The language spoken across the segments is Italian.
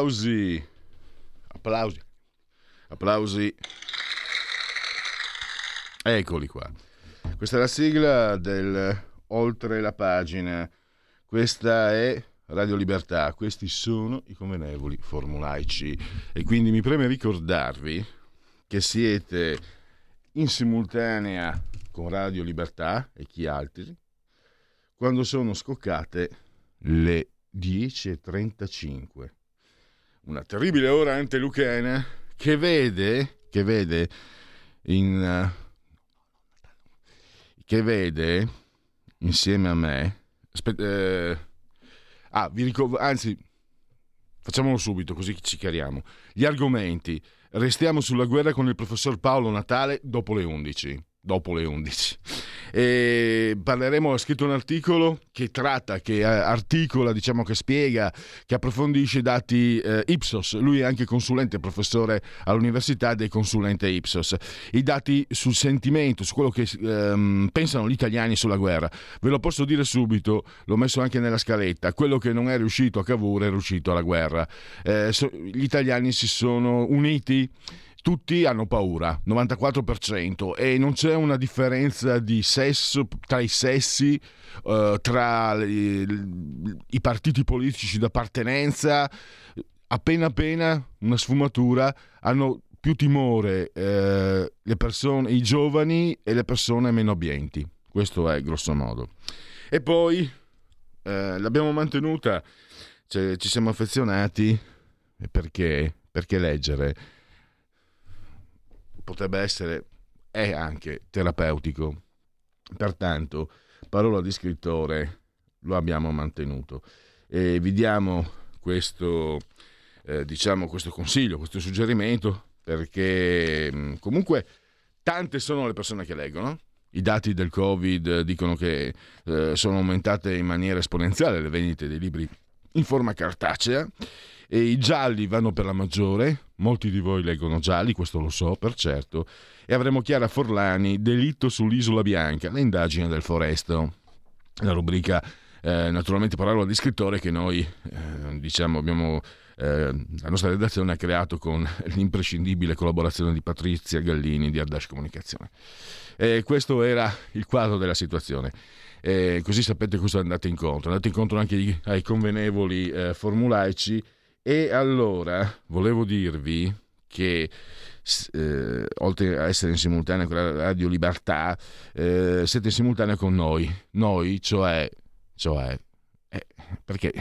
Applausi. Applausi. Applausi. Eccoli qua. Questa è la sigla del Oltre la pagina. Questa è Radio Libertà. Questi sono i convenevoli formulaici. E quindi mi preme ricordarvi che siete in simultanea con Radio Libertà e chi altri quando sono scoccate le 10.35 una terribile ora antelucana che vede, che vede in, che vede insieme a me, aspetta, eh, ah, vi ricordo, anzi, facciamolo subito così ci chiariamo. Gli argomenti, restiamo sulla guerra con il professor Paolo Natale dopo le 11 dopo le 11. E parleremo, ho scritto un articolo che tratta, che eh, articola, diciamo che spiega, che approfondisce i dati eh, Ipsos. Lui è anche consulente, professore all'università ed è consulente Ipsos. I dati sul sentimento, su quello che ehm, pensano gli italiani sulla guerra. Ve lo posso dire subito, l'ho messo anche nella scaletta. Quello che non è riuscito a Cavour è riuscito alla guerra. Eh, so, gli italiani si sono uniti tutti hanno paura, 94%, e non c'è una differenza di sesso tra i sessi, uh, tra i, i partiti politici d'appartenenza, appena appena una sfumatura, hanno più timore eh, persone, i giovani e le persone meno abbienti. Questo è grosso modo. E poi eh, l'abbiamo mantenuta, cioè, ci siamo affezionati. Perché, perché leggere potrebbe essere, è anche terapeutico. Pertanto, parola di scrittore, lo abbiamo mantenuto. E vi diamo questo, eh, diciamo, questo consiglio, questo suggerimento, perché mm, comunque tante sono le persone che leggono. I dati del Covid dicono che eh, sono aumentate in maniera esponenziale le vendite dei libri in forma cartacea e i gialli vanno per la maggiore, molti di voi leggono gialli, questo lo so per certo, e avremo Chiara Forlani, Delitto sull'Isola Bianca, le indagini del Foresto, la rubrica eh, naturalmente parola di scrittore che noi eh, diciamo abbiamo eh, la nostra redazione ha creato con l'imprescindibile collaborazione di Patrizia Gallini di Ardash Comunicazione. E questo era il quadro della situazione. E così sapete cosa andate incontro. Andate incontro anche ai convenevoli eh, formulaici e allora volevo dirvi che eh, oltre a essere in simultanea con la Radio Libertà, eh, siete in simultanea con noi. Noi, cioè, cioè eh, perché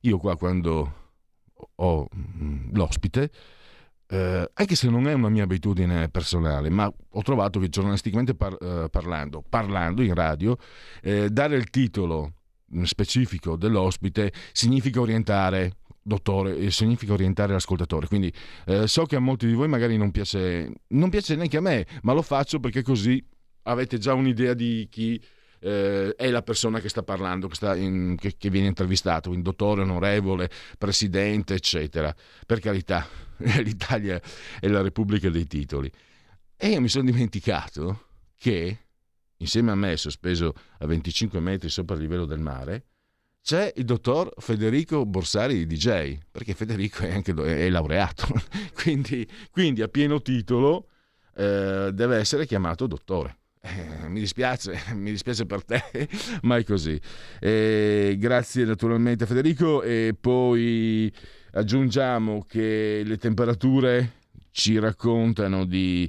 io qua quando ho mm, l'ospite, eh, anche se non è una mia abitudine personale, ma ho trovato che giornalisticamente par- eh, parlando, parlando in radio, eh, dare il titolo specifico dell'ospite significa orientare dottore, significa orientare l'ascoltatore. Quindi eh, so che a molti di voi magari non piace, non piace neanche a me, ma lo faccio perché così avete già un'idea di chi eh, è la persona che sta parlando, che, sta in, che, che viene intervistato, quindi dottore, onorevole, presidente, eccetera. Per carità, l'Italia è la Repubblica dei titoli. E io mi sono dimenticato che, insieme a me, sospeso a 25 metri sopra il livello del mare, c'è il dottor Federico Borsari DJ, perché Federico è anche è laureato, quindi, quindi, a pieno titolo eh, deve essere chiamato dottore. Eh, mi dispiace, mi dispiace per te, ma è così. Eh, grazie naturalmente a Federico e poi aggiungiamo che le temperature ci raccontano di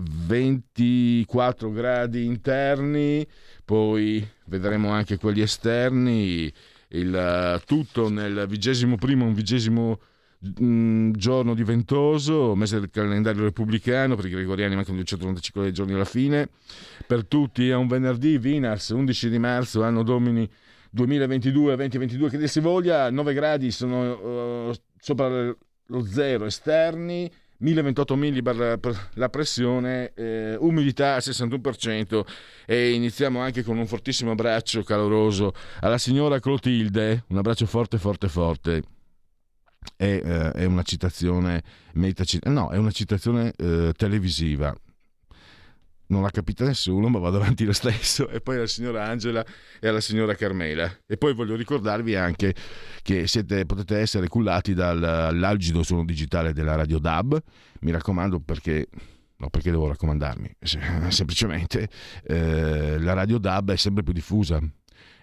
24 gradi interni, poi vedremo anche quelli esterni, il tutto nel vigesimo primo, un vigesimo Mm, giorno di ventoso, mese del calendario repubblicano, per i gregoriani mancano 295 giorni alla fine. Per tutti è un venerdì, Vinars, 11 di marzo, anno domini 2022-2022, che dir si voglia, 9 gradi sono uh, sopra lo zero esterni, 1028 millibar la pressione, eh, umidità al 61% e iniziamo anche con un fortissimo abbraccio caloroso alla signora Clotilde, un abbraccio forte forte forte. È, eh, è una citazione no, è una citazione eh, televisiva non l'ha capita nessuno, ma vado avanti lo stesso. E poi alla signora Angela e alla signora Carmela. E poi voglio ricordarvi anche che siete, potete essere cullati dall'algido suono digitale della Radio DAB. Mi raccomando perché. No, perché devo raccomandarmi? Semplicemente eh, la radio DAB è sempre più diffusa.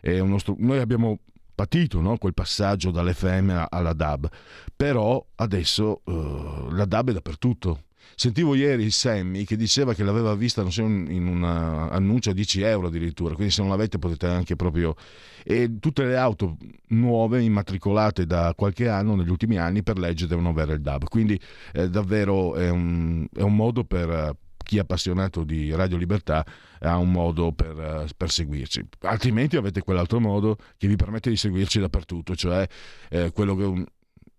Uno, noi abbiamo patito no? quel passaggio dall'FM alla DAB, però adesso uh, la DAB è dappertutto Sentivo ieri Sammy che diceva che l'aveva vista so, in un annuncio a 10 euro addirittura, quindi se non l'avete potete anche proprio... E tutte le auto nuove immatricolate da qualche anno negli ultimi anni per legge devono avere il DAB, quindi eh, davvero è un, è un modo per, chi è appassionato di Radio Libertà ha un modo per, eh, per, seguirci. Altrimenti avete quell'altro modo che vi permette di seguirci dappertutto, cioè eh, quello che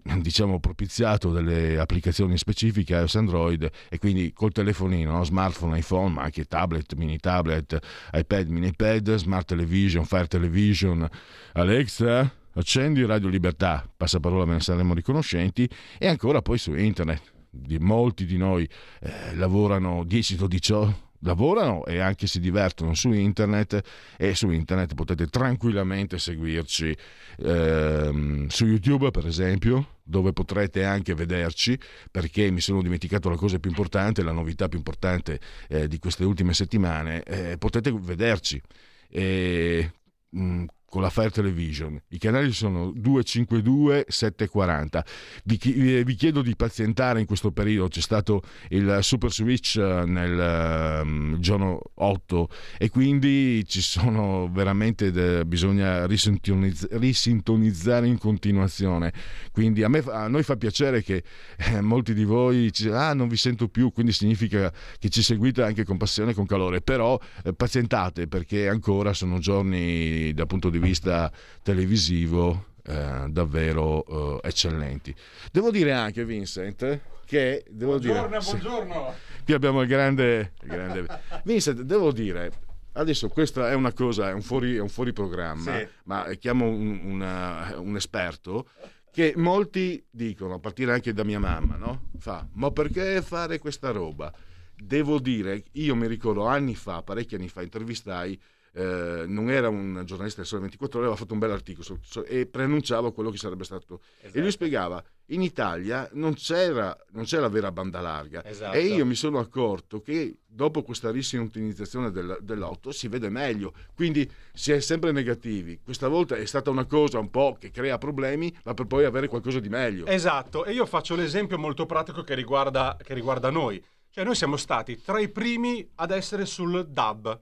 diciamo propiziato delle applicazioni specifiche iOS Android e quindi col telefonino, no? smartphone, iPhone, ma anche tablet, mini tablet, iPad, mini iPad, smart television, Fire Television, Alexa, accendi Radio Libertà, passaparola ve ne saremo riconoscenti e ancora poi su internet. Di molti di noi eh, lavorano 10-12 ore lavorano e anche si divertono su internet e su internet potete tranquillamente seguirci ehm, su YouTube per esempio dove potrete anche vederci perché mi sono dimenticato la cosa più importante la novità più importante eh, di queste ultime settimane eh, potete vederci. E, mh, mm, con la Fire Television. I canali sono 252 740. Vi, vi, chiedo di pazientare in questo periodo, c'è stato il super switch eh, nel um, giorno 8 e quindi ci sono veramente de, bisogna risintonizz- risintonizzare in continuazione. Quindi a, me, a noi fa piacere che eh, molti di voi ci, ah, non vi sento più, quindi significa che ci seguite anche con passione e con calore, però eh, pazientate perché ancora sono giorni dal punto di vista vista televisivo eh, davvero eh, eccellenti. Devo dire anche, Vincent, che devo buongiorno, dire, buongiorno. Qui abbiamo il grande, il grande Vincent, devo dire Adesso questa è una cosa, è un fuori, è un fuori programma, sì. ma chiamo un, una, un, esperto che molti dicono, a partire anche da mia mamma, no? Fa, ma perché fare questa roba? Devo dire, io mi ricordo anni fa, parecchi anni fa, intervistai eh, non era un giornalista del Sole 24 Ore, aveva fatto un bel articolo e preannunciava quello che sarebbe stato. Esatto. E lui esatto. spiegava, in Italia non c'era, non c'era la vera banda larga esatto. e io mi sono accorto che dopo questa risintonizzazione del, dell'auto si vede meglio, quindi si è sempre negativi. Questa volta è stata una cosa un po' che crea problemi, ma per poi avere qualcosa di meglio. Esatto, e io faccio l'esempio molto pratico che riguarda, che riguarda noi. Cioè noi siamo stati tra i primi ad essere sul DAB,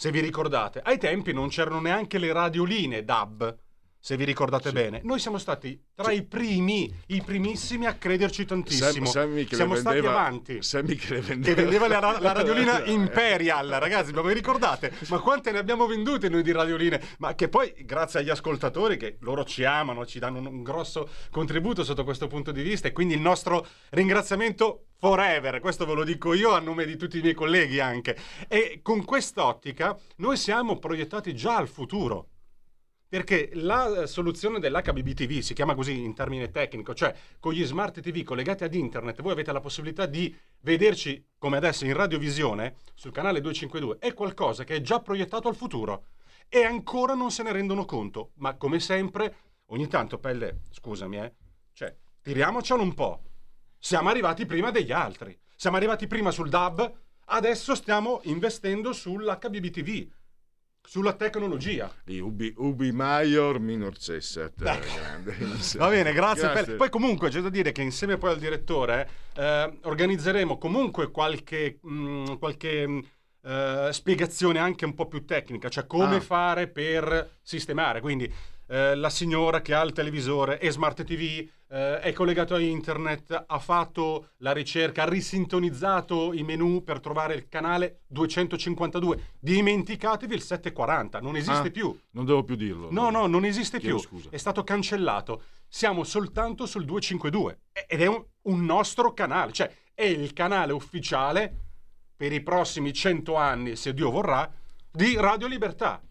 se vi ricordate. Ai tempi non c'erano neanche le radioline DAB, se vi ricordate sì. bene. Noi siamo stati tra sì. i primi, i primissimi a crederci tantissimo. Sam, Sammy siamo stati vendeva, avanti. Sammy che, le vendeva. che vendeva la, la radiolina Imperial, ragazzi, ma vi ricordate? Ma quante ne abbiamo vendute noi di radioline? Ma che poi, grazie agli ascoltatori, che loro ci amano, ci danno un, un grosso contributo sotto questo punto di vista, e quindi il nostro ringraziamento forever, questo ve lo dico io a nome di tutti i miei colleghi anche. E con quest'ottica noi siamo proiettati già al futuro. Perché la soluzione dell'HBB TV si chiama così in termine tecnico, cioè con gli smart TV collegati ad internet voi avete la possibilità di vederci come adesso in radiovisione sul canale 252, è qualcosa che è già proiettato al futuro e ancora non se ne rendono conto, ma come sempre ogni tanto pelle, scusami, eh, cioè tiriamocelo un po', siamo arrivati prima degli altri. Siamo arrivati prima sul DAB, adesso stiamo investendo sull'HBB TV, sulla tecnologia. Di ubi, ubi Maior minor cesset. Va bene, grazie. grazie. Per... Poi comunque c'è da dire che insieme poi al direttore eh, organizzeremo comunque qualche, mh, mm, qualche eh, spiegazione anche un po' più tecnica, cioè come ah. fare per sistemare. Quindi eh, la signora che ha il televisore e smart TV eh, è collegato a internet, ha fatto la ricerca, ha risintonizzato i menu per trovare il canale 252. Dimenticatevi il 740, non esiste ah, più. Non devo più dirlo. No, no, non esiste più. Scusa. È stato cancellato. Siamo soltanto sul 252 ed è un, un nostro canale, cioè è il canale ufficiale per i prossimi 100 anni, se Dio vorrà, di Radio Libertà.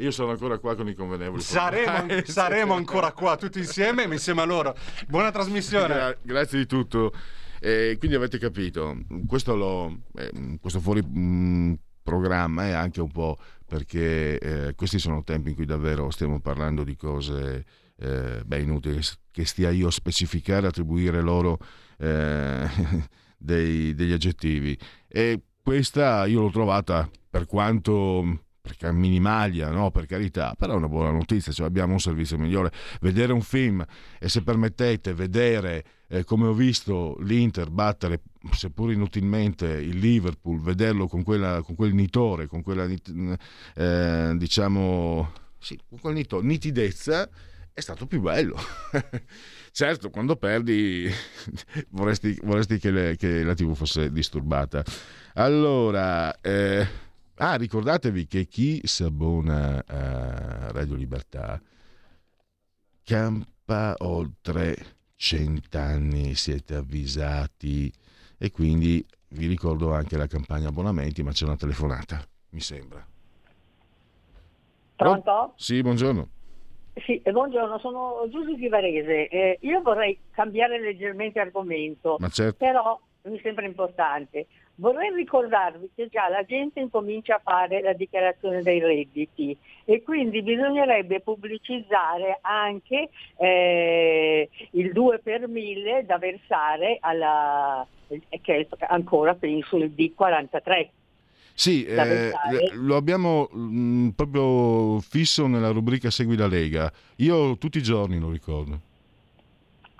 Io sono ancora qua con i convenevoli. Saremo, saremo ancora qua tutti insieme, insieme a loro. Buona trasmissione. Gra- grazie di tutto. Eh, quindi avete capito, questo, lo, eh, questo fuori mh, mm, programma è anche un po' perché eh, questi sono tempi in cui davvero stiamo parlando di cose eh, beh, inutili che stia io a specificare, attribuire loro eh, dei, degli aggettivi. E questa io l'ho trovata per quanto perché minimaglia, no? per carità, però è una buona notizia, cioè abbiamo un servizio migliore. Vedere un film e se permettete vedere eh, come ho visto l'Inter battere, seppur inutilmente, il Liverpool, vederlo con, quella, con quel nitore, con quella eh, diciamo, sì, con quel nitore, nitidezza, è stato più bello. certo, quando perdi vorresti, vorresti che, le, che, la TV fosse disturbata. Allora... Eh, Ah, ricordatevi che chi si abbona a Radio Libertà campa oltre cent'anni, siete avvisati e quindi vi ricordo anche la campagna abbonamenti, ma c'è una telefonata, mi sembra. Pronto? Oh, sì, buongiorno. Sì, buongiorno, sono Giuseppe Vivarese. Eh, io vorrei cambiare leggermente argomento, certo. però mi sembra importante. Vorrei ricordarvi che già la gente incomincia a fare la dichiarazione dei redditi e quindi bisognerebbe pubblicizzare anche eh, il 2 per 1000 da versare alla, che è ancora penso il D43. Sì, eh, lo abbiamo mh, mm, proprio fisso nella rubrica Segui la Lega. Io tutti i giorni lo ricordo.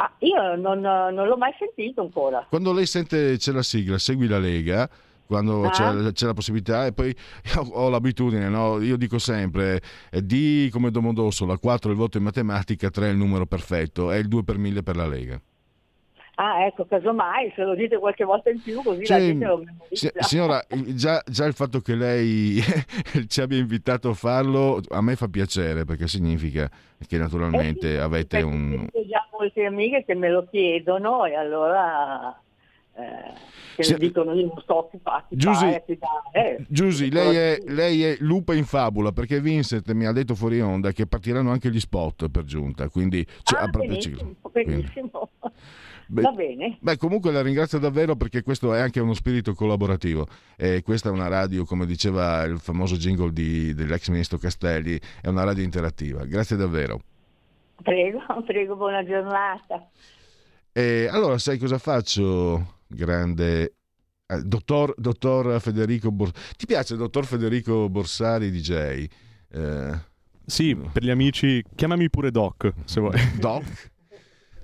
Ah, io non, non, l'ho mai sentito ancora. Quando lei sente c'è la sigla, segui la Lega, quando ah. c'è, c'è, la possibilità e poi ho l'abitudine, no? io dico sempre D come Domodossola, 4 il voto in matematica, 3 il numero perfetto, è il 2 per 1000 per la Lega. Ah, ecco, casomai se lo dite qualche volta in più così cioè, la gente lo memorizza. Signora, già, già, il fatto che lei ci abbia invitato a farlo a me fa piacere perché significa che naturalmente eh sì, avete un... Ho già molte amiche che me lo chiedono e allora... Eh, dicono io non sto occupati Giusy, eh, Giusy lei, è, lei è lupa in fabula perché Vincent mi ha detto fuori onda che partiranno anche gli spot per giunta quindi cioè, ah, benissimo, benissimo. Beh, Va bene. Beh, comunque la ringrazio davvero perché questo è anche uno spirito collaborativo. E questa è una radio, come diceva il famoso jingle di, dell'ex ministro Castelli, è una radio interattiva. Grazie davvero. Prego, prego, buona giornata. E allora, sai cosa faccio, grande eh, dottor, dottor, Federico Borsari? Ti piace il dottor Federico Borsari DJ? Eh, sì, per gli amici, chiamami pure Doc, se vuoi. Doc?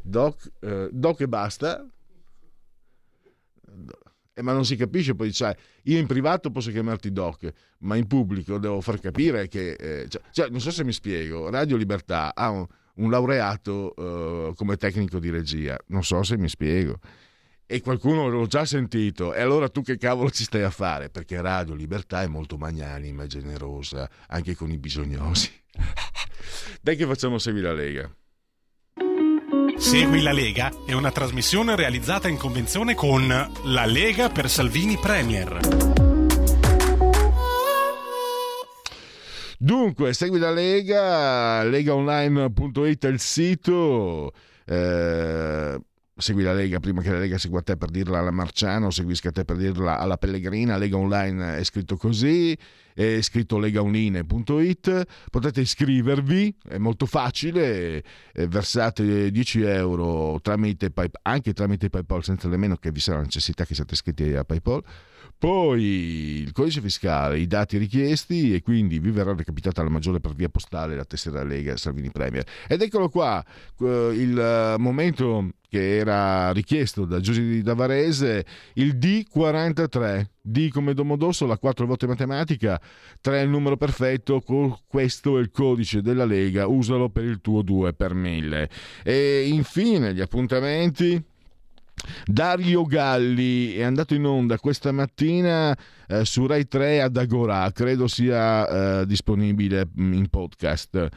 Doc, eh, doc e basta. Eh, ma non si capisce poi, cioè, io in privato posso chiamarti Doc, ma in pubblico devo far capire che, eh, cioè, cioè, non so se mi spiego, Radio Libertà ha un, un laureato eh, come tecnico di regia, non so se mi spiego. E qualcuno l'ho già sentito, e allora tu che cavolo ci stai a fare? Perché Radio Libertà è molto magnanima e generosa, anche con i bisognosi. Dai che facciamo Segui la Lega. Segui la Lega è una trasmissione realizzata in convenzione con La Lega per Salvini Premier. Dunque, segui la Lega, legaonline.it è il sito. Eh, segui la Lega prima che la Lega segua te per dirla alla Marciano, seguisca te per dirla alla Pellegrina, Lega Online è scritto così, è scritto legaunine.it, potete iscrivervi, è molto facile, versate 10 euro tramite PayPal, anche tramite PayPal senza nemmeno che vi la necessità che siate iscritti a PayPal poi il codice fiscale, i dati richiesti e quindi vi verrà recapitata la maggiore per via postale la tessera Lega Salvini Premier. Ed eccolo qua, il momento che era richiesto da Giuseppe Davarese, il D43. D come Domodossola, 4 volte matematica, 3 è il numero perfetto, questo è il codice della Lega, usalo per il tuo 2 per 1000. E infine gli appuntamenti. Dario Galli è andato in onda questa mattina eh, su Rai 3 ad Agora, credo sia eh, disponibile in podcast.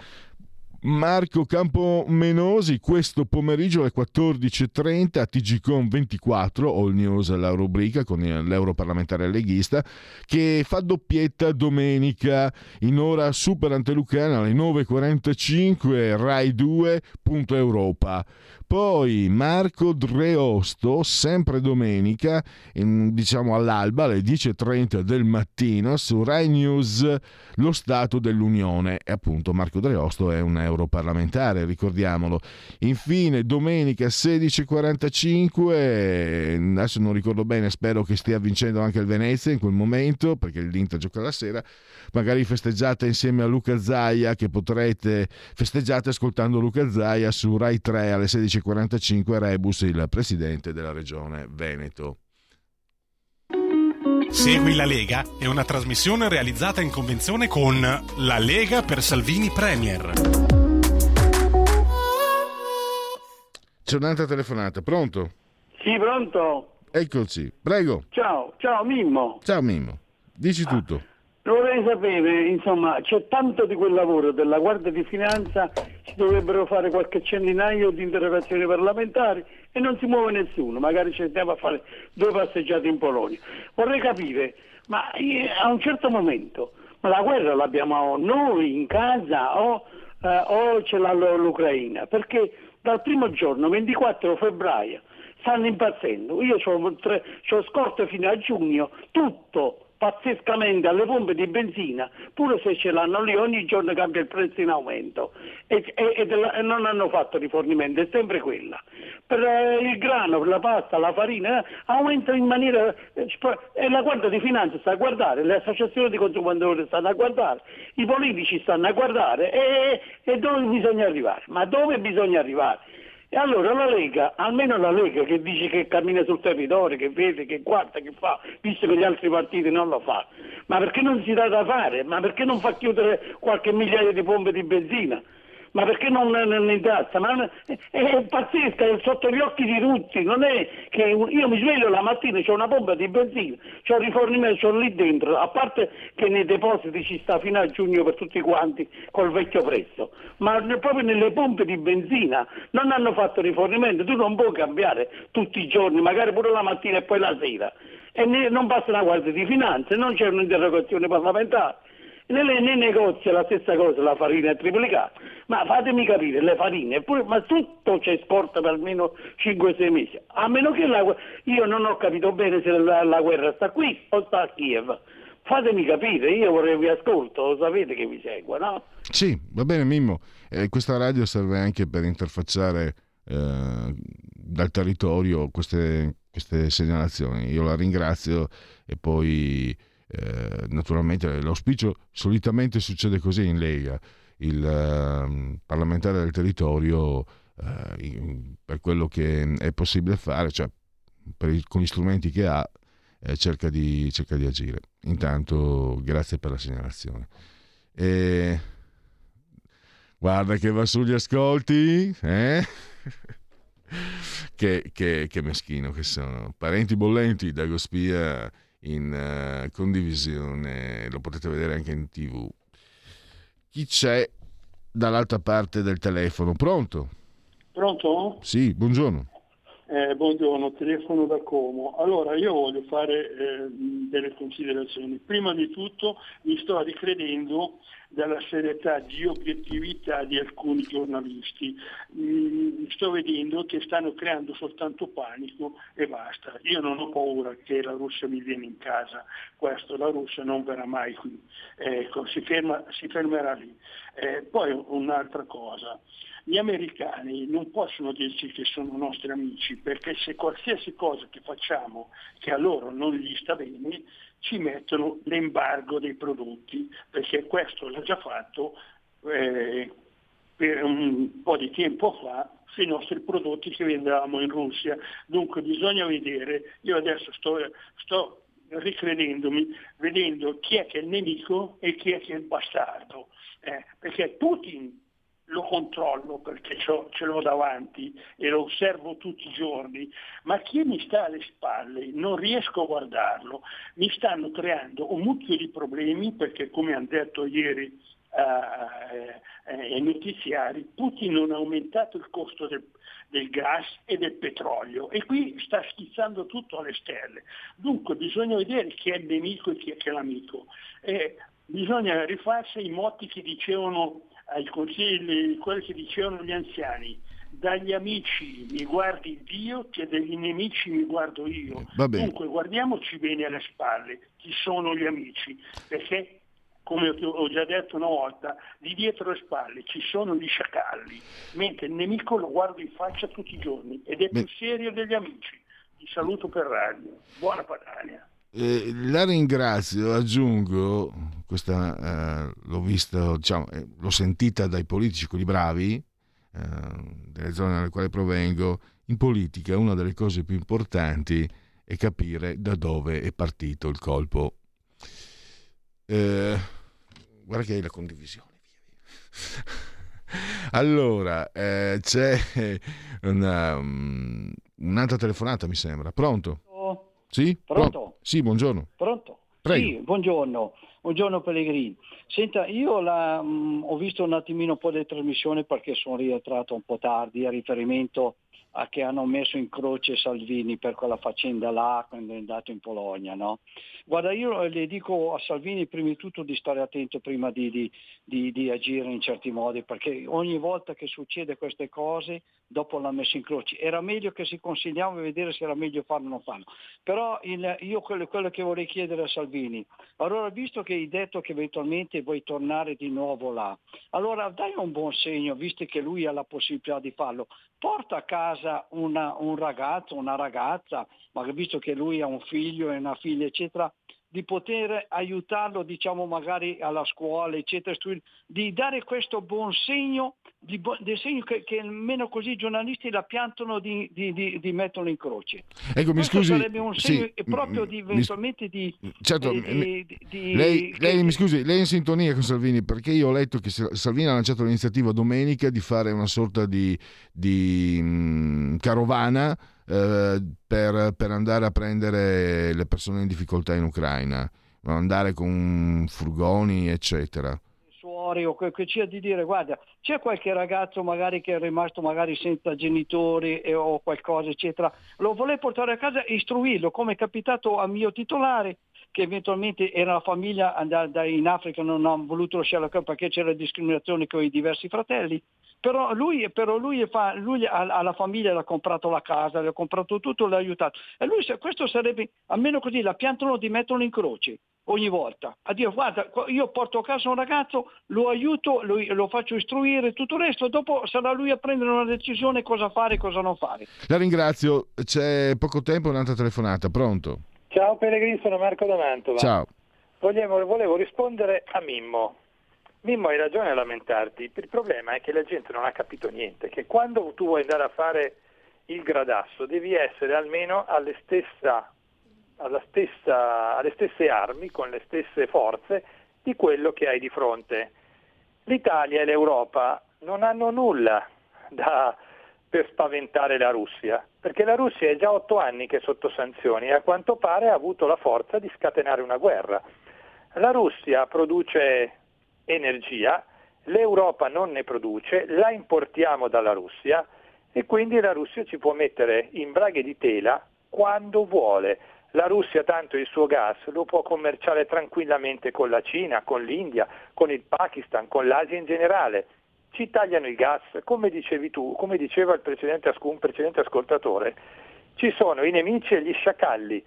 Marco Campomenosi questo pomeriggio alle 14.30 a TGCOM 24, All News, la rubrica con l'europarlamentare leghista, che fa doppietta domenica in ora super antelucana alle 9.45 Rai 2. Poi Marco Dreosto, sempre domenica, in, diciamo all'alba alle 10.30 del mattino su Rai News, lo Stato dell'Unione. E appunto Marco Dreosto è un europarlamentare, ricordiamolo. Infine domenica 16.45, adesso non ricordo bene, spero che stia vincendo anche il Venezia in quel momento, perché l'Inter gioca la sera, magari festeggiate insieme a Luca Zaia, che potrete festeggiate ascoltando Luca Zaia su Rai 3 alle 16.45 16.45 Rebus, il presidente della regione Veneto. Segui la Lega è una trasmissione realizzata in convenzione con La Lega per Salvini Premier. C'è un'altra telefonata, pronto? Sì, pronto. Eccoci, prego. Ciao, ciao Mimmo. Ciao Mimmo, dici tutto. Vorrei sapere, insomma, c'è tanto di quel lavoro della Guardia di Finanza, si dovrebbero fare qualche centinaio di interrogazioni parlamentari e non si muove nessuno, magari ci andiamo a fare due passeggiate in Polonia. Vorrei capire, ma a un certo momento, ma la guerra l'abbiamo noi in casa o, eh, o ce l'ha l'Ucraina? Perché dal primo giorno, 24 febbraio, stanno impazzendo. Io ho scorte fino a giugno, tutto pazzescamente alle pompe di benzina, pure se ce l'hanno lì, ogni giorno cambia il prezzo in aumento e, e, e non hanno fatto rifornimento, è sempre quella. Per eh, il grano, per la pasta, la farina, eh, aumenta in maniera... Eh, e la Guardia di Finanza sta a guardare, le associazioni di consumatori stanno a guardare, i politici stanno a guardare e, e dove bisogna arrivare? Ma dove bisogna arrivare? E allora la Lega, almeno la Lega che dice che cammina sul territorio, che vede, che guarda, che fa, visto che gli altri partiti non lo fanno, ma perché non si dà da fare? Ma perché non fa chiudere qualche migliaia di pompe di benzina? Ma perché non, non intatta? Ma è, è pazzesca, è sotto gli occhi di tutti, non è che io mi sveglio la mattina, c'è una pompa di benzina, c'è un rifornimento, sono lì dentro, a parte che nei depositi ci sta fino a giugno per tutti quanti col vecchio prezzo, ma proprio nelle pompe di benzina non hanno fatto rifornimento, tu non puoi cambiare tutti i giorni, magari pure la mattina e poi la sera. E non basta una guardia di finanze, non c'è un'interrogazione parlamentare nelle, nei negozi è la stessa cosa, la farina è triplicata. Ma fatemi capire, le farine, pure, ma tutto c'è scorta per almeno 5-6 mesi. A meno che la, io non ho capito bene se la, la, guerra sta qui o sta a Kiev. Fatemi capire, io vorrei vi ascolto, lo sapete che vi segue, no? Sì, va bene Mimmo. Eh, questa radio serve anche per interfacciare eh, dal territorio queste, queste segnalazioni. Io la ringrazio e poi eh, naturalmente l'auspicio solitamente succede così in Lega, il eh, parlamentare del territorio eh, per quello che è possibile fare, cioè il, con gli strumenti che ha, eh, cerca di, cerca, di, agire. Intanto grazie per la segnalazione. E... Guarda che va sugli ascolti, eh? che, che, che meschino che sono. Parenti bollenti da Gospia in uh, condivisione, lo potete vedere anche in tv. Chi c'è dall'altra parte del telefono? Pronto? Pronto? Sì, buongiorno. Eh, buongiorno, telefono da Como. Allora, io voglio fare eh, delle considerazioni. Prima di tutto mi sto ricredendo dalla serietà di obiettività di alcuni giornalisti. Mm, sto vedendo che stanno creando soltanto panico e basta. Io non ho paura che la Russia mi viene in casa, questo la Russia non verrà mai qui, ecco, si, ferma, si fermerà lì. Eh, poi un'altra cosa gli americani non possono dirci che sono nostri amici perché se qualsiasi cosa che facciamo che a loro non gli sta bene, ci mettono l'embargo dei prodotti, perché questo l'ha già fatto eh, per un, po' di tempo fa sui nostri prodotti che vendevamo in Russia. Dunque bisogna vedere, io adesso sto, sto ricredendomi, vedendo chi è che è il nemico e chi è che è il bastardo. Eh, perché Putin lo controllo perché ce l'ho davanti e lo osservo tutti i giorni, ma chi mi sta alle spalle non riesco a guardarlo, mi stanno creando un mucchio di problemi perché come hanno detto ieri eh, eh, ai notiziari, Putin non ha aumentato il costo del, del gas e del petrolio e qui sta schizzando tutto alle stelle. Dunque bisogna vedere chi è il nemico e chi è, l'amico. E bisogna rifarsi i motti che dicevano ai consigli, quelli che dicevano gli anziani. Dagli amici mi guardi Dio, che dagli nemici mi guardo io. Dunque guardiamoci bene alle spalle chi sono gli amici, perché come ho già detto una volta, di dietro le spalle ci sono gli sciacalli, mentre il nemico lo guardo in faccia tutti i giorni ed è più serio degli amici. Ti saluto per radio. Buona Padania. Eh, la ringrazio, aggiungo, questa eh, l'ho vista, diciamo, eh, l'ho sentita dai politici, quelli bravi, eh, delle zone dalle quali provengo, in politica una delle cose più importanti è capire da dove è partito il colpo. Eh, guarda che hai la condivisione. allora, eh, c'è una, um, un'altra telefonata, mi sembra. Pronto? Sì? Pronto? Pronto? Sì, buongiorno. Pronto? Prego. Sì, buongiorno. Buongiorno Pellegrini. Senta, io la, um, ho visto un attimino un po' di trasmissione perché sono rientrato un po' tardi a riferimento che hanno messo in croce Salvini per quella faccenda là quando è andato in Polonia. No? Guarda, io le dico a Salvini prima di tutto di stare attento prima di, di, di, di, agire in certi modi, perché ogni volta che succede queste cose, dopo l'ha messo in croce. Era meglio che si consigliava e vedere se era meglio farlo o non farlo. Però il, io quello, quello, che vorrei chiedere a Salvini, allora visto che hai detto che eventualmente vuoi tornare di nuovo là, allora dai un buon segno, visto che lui ha la possibilità di farlo, porta a casa una, un ragazzo, una ragazza, ma visto che lui ha un figlio e una figlia, eccetera, di poter aiutarlo, diciamo magari alla scuola, eccetera, di dare questo buon segno, di, di segno che, che, almeno così i giornalisti la piantano di, di, di, di metterlo in croce. Ecco, mi scusi. sarebbe un segno sì, proprio di eventualmente di... Certo, eh, lei, lei, mi scusi, lei è in sintonia con Salvini perché io ho letto che Salvini ha lanciato l'iniziativa domenica di fare una sorta di, di mh, carovana eh, per, per, andare a prendere le persone in difficoltà in Ucraina, andare con furgoni, eccetera O che c'è di dire guarda c'è qualche ragazzo magari che è rimasto magari senza genitori e, o qualcosa eccetera. Lo vuole portare a casa e istruirlo come è capitato al mio titolare che eventualmente era la famiglia in Africa non ha voluto lasciare la perché c'era discriminazione con i diversi fratelli però lui, però lui, fa, lui alla famiglia le ha comprato la casa, le ha comprato tutto, l'ha aiutato. E lui, questo sarebbe, almeno così, la piantano di metterlo in croce ogni volta. A dire, guarda, io porto a casa un ragazzo, lo aiuto, lo, lo faccio istruire, tutto il resto, dopo sarà lui a prendere una decisione cosa fare e cosa non fare. La ringrazio, c'è poco tempo, un'altra telefonata, pronto? Ciao Pellegrini, sono Marco D'Amantova. Ciao. Volevo, volevo rispondere a Mimmo. Mimmo hai ragione a lamentarti, il problema è che la gente non ha capito niente, che quando tu vuoi andare a fare il gradasso devi essere almeno stessa, stessa, alle stesse armi, con le stesse forze di quello che hai di fronte. L'Italia e l'Europa non hanno nulla da, per spaventare la Russia, perché la Russia è già otto anni che è sotto sanzioni e a quanto pare ha avuto la forza di scatenare una guerra. La Russia produce energia, l'Europa non ne produce, la importiamo dalla Russia e quindi la Russia ci può mettere in braghe di tela quando vuole. La Russia tanto il suo gas lo può commerciare tranquillamente con la Cina, con l'India, con il Pakistan, con l'Asia in generale. Ci tagliano il gas, come dicevi tu, come diceva precedente, un precedente ascoltatore, ci sono i nemici e gli sciacalli.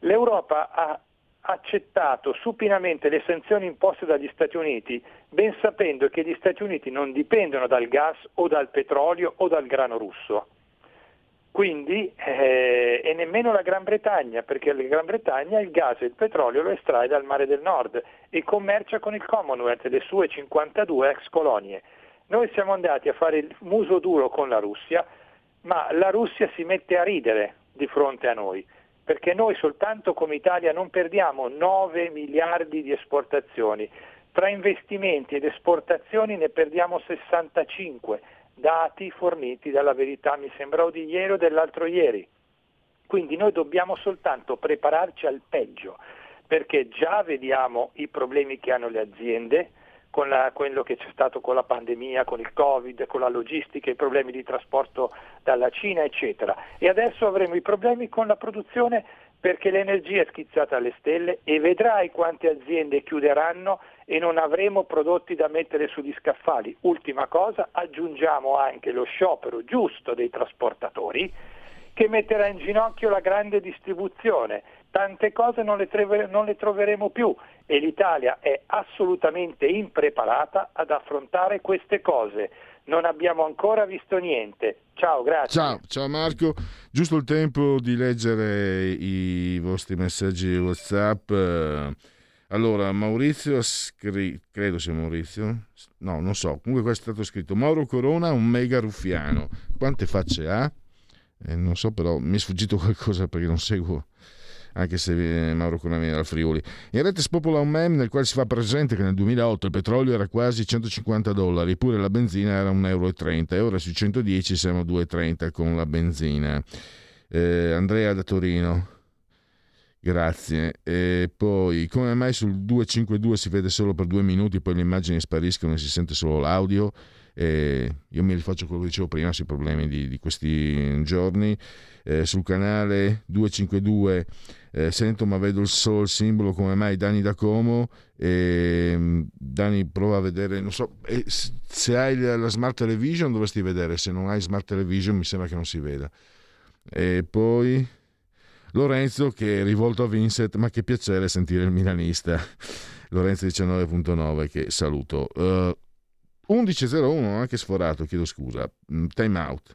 L'Europa ha accettato supinamente le sanzioni imposte dagli Stati Uniti, ben sapendo che gli Stati Uniti non dipendono dal gas o dal petrolio o dal grano russo. Quindi, eh, e nemmeno la Gran Bretagna, perché la Gran Bretagna il gas e il petrolio lo estrae dal mare del nord e commercia con il Commonwealth e le sue 52 ex colonie. Noi siamo andati a fare il muso duro con la Russia, ma la Russia si mette a ridere di fronte a noi, perché noi soltanto come Italia non perdiamo 9 miliardi di esportazioni, tra investimenti ed esportazioni ne perdiamo 65, dati forniti dalla verità, mi sembra di ieri o dell'altro ieri. Quindi noi dobbiamo soltanto prepararci al peggio, perché già vediamo i problemi che hanno le aziende, con la, quello che c'è stato con la pandemia, con il Covid, con la logistica, i problemi di trasporto dalla Cina, eccetera. E adesso avremo i problemi con la produzione perché l'energia è schizzata alle stelle e vedrai quante aziende chiuderanno e non avremo prodotti da mettere sugli scaffali. Ultima cosa, aggiungiamo anche lo sciopero giusto dei trasportatori che metterà in ginocchio la grande distribuzione. Tante cose non le, trove, non le troveremo più e l'Italia è assolutamente impreparata ad affrontare queste cose. Non abbiamo ancora visto niente. Ciao, grazie. Ciao, ciao Marco. Giusto il tempo di leggere i vostri messaggi WhatsApp. Allora, Maurizio ha scritto, credo sia Maurizio, no, non so, comunque qua è stato scritto Mauro Corona, un mega ruffiano. Quante facce ha? Eh, non so però, mi è sfuggito qualcosa perché non seguo anche se Mauro Corona viene dal Friuli. In rete spopola un meme nel quale si fa presente che nel 2008 il petrolio era quasi 150 dollari, eppure la benzina era 1,30 euro, e ora sui 110 siamo a 2,30 con la benzina. Eh, Andrea da Torino. Grazie. E poi, come mai sul 252 si vede solo per due minuti, poi le immagini spariscono e si sente solo l'audio? Eh, io mi rifaccio quello che dicevo prima sui problemi di, di questi giorni. Eh, sul canale 252 eh, sento ma vedo il solo simbolo come mai Dani da Como. E, Dani prova a vedere, non so, se hai la smart television dovresti vedere, se non hai smart television mi sembra che non si veda. E poi Lorenzo che è rivolto a Vincent, ma che piacere sentire il milanista. Lorenzo 19.9 che saluto. Uh, 11.01, anche sforato, chiedo scusa. Mm, time out.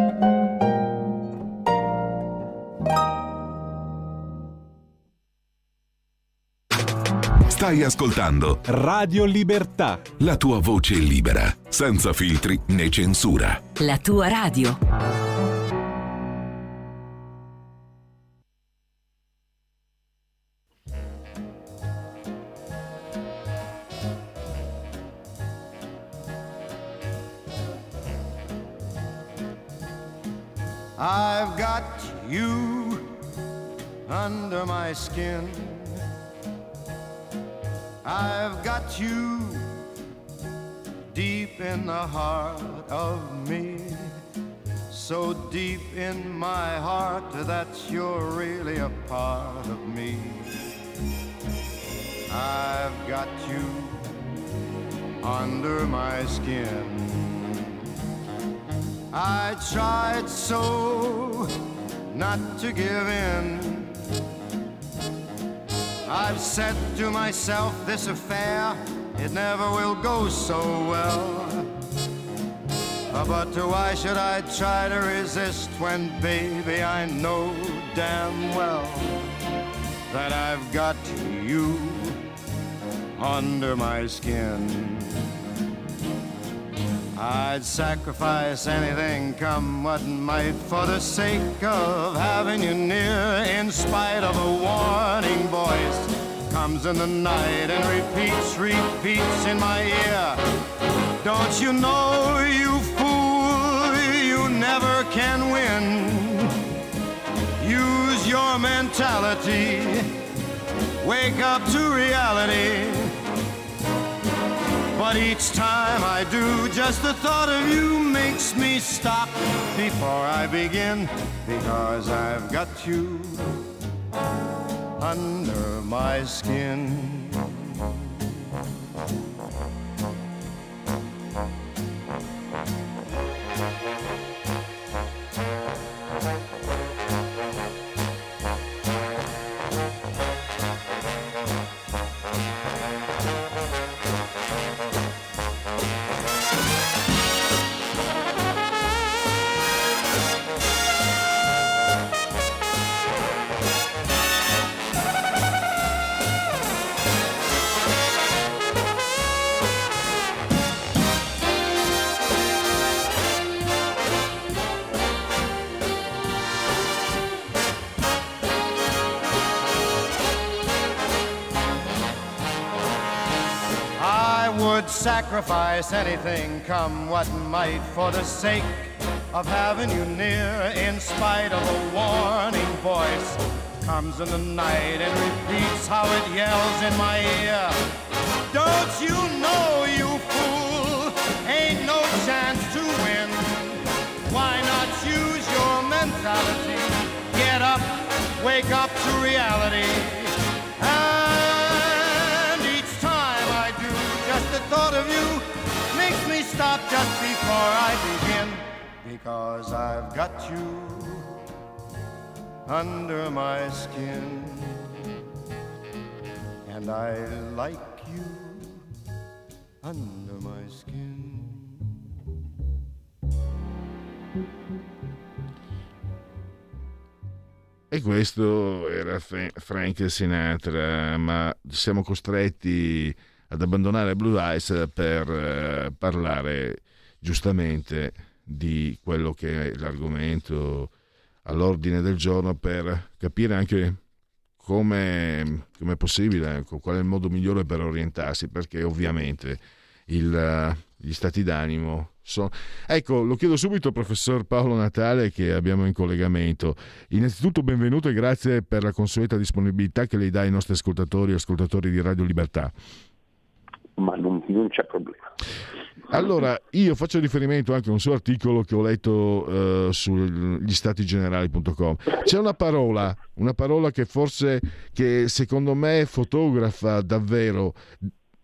Stai ascoltando Radio Libertà. La tua voce libera, senza filtri né censura. La tua radio. I've got you under my skin. I've got you deep in the heart of me. So deep in my heart that you're really a part of me. I've got you under my skin. I tried so not to give in. I've said to myself, this affair, it never will go so well. But why should I try to resist when, baby, I know damn well that I've got you under my skin? I'd sacrifice anything, come what might, for the sake of having you near, in spite of a warning voice. Comes in the night and repeats, repeats in my ear. Don't you know, you fool, you never can win. Use your mentality, wake up to reality. But each time I do, just the thought of you makes me stop before I begin. Because I've got you under my skin. Sacrifice anything, come what might, for the sake of having you near, in spite of a warning voice. Comes in the night and repeats how it yells in my ear. Don't you know, you fool, ain't no chance to win. Why not use your mentality? Get up, wake up to reality. Thought of you makes me stop just before I begin. Because I've got you under my skin. And I like you under my skin. E questo era Frank Sinatra, ma siamo costretti ad abbandonare Blue Eyes per eh, parlare giustamente di quello che è l'argomento all'ordine del giorno per capire anche come è possibile, ecco, qual è il modo migliore per orientarsi, perché ovviamente il, gli stati d'animo sono... Ecco, lo chiedo subito al professor Paolo Natale che abbiamo in collegamento. Innanzitutto benvenuto e grazie per la consueta disponibilità che lei dà ai nostri ascoltatori e ascoltatori di Radio Libertà ma non, non c'è problema. Allora, io faccio riferimento anche a un suo articolo che ho letto uh, sugli statigenerali.com. C'è una parola, una parola che forse, che secondo me fotografa davvero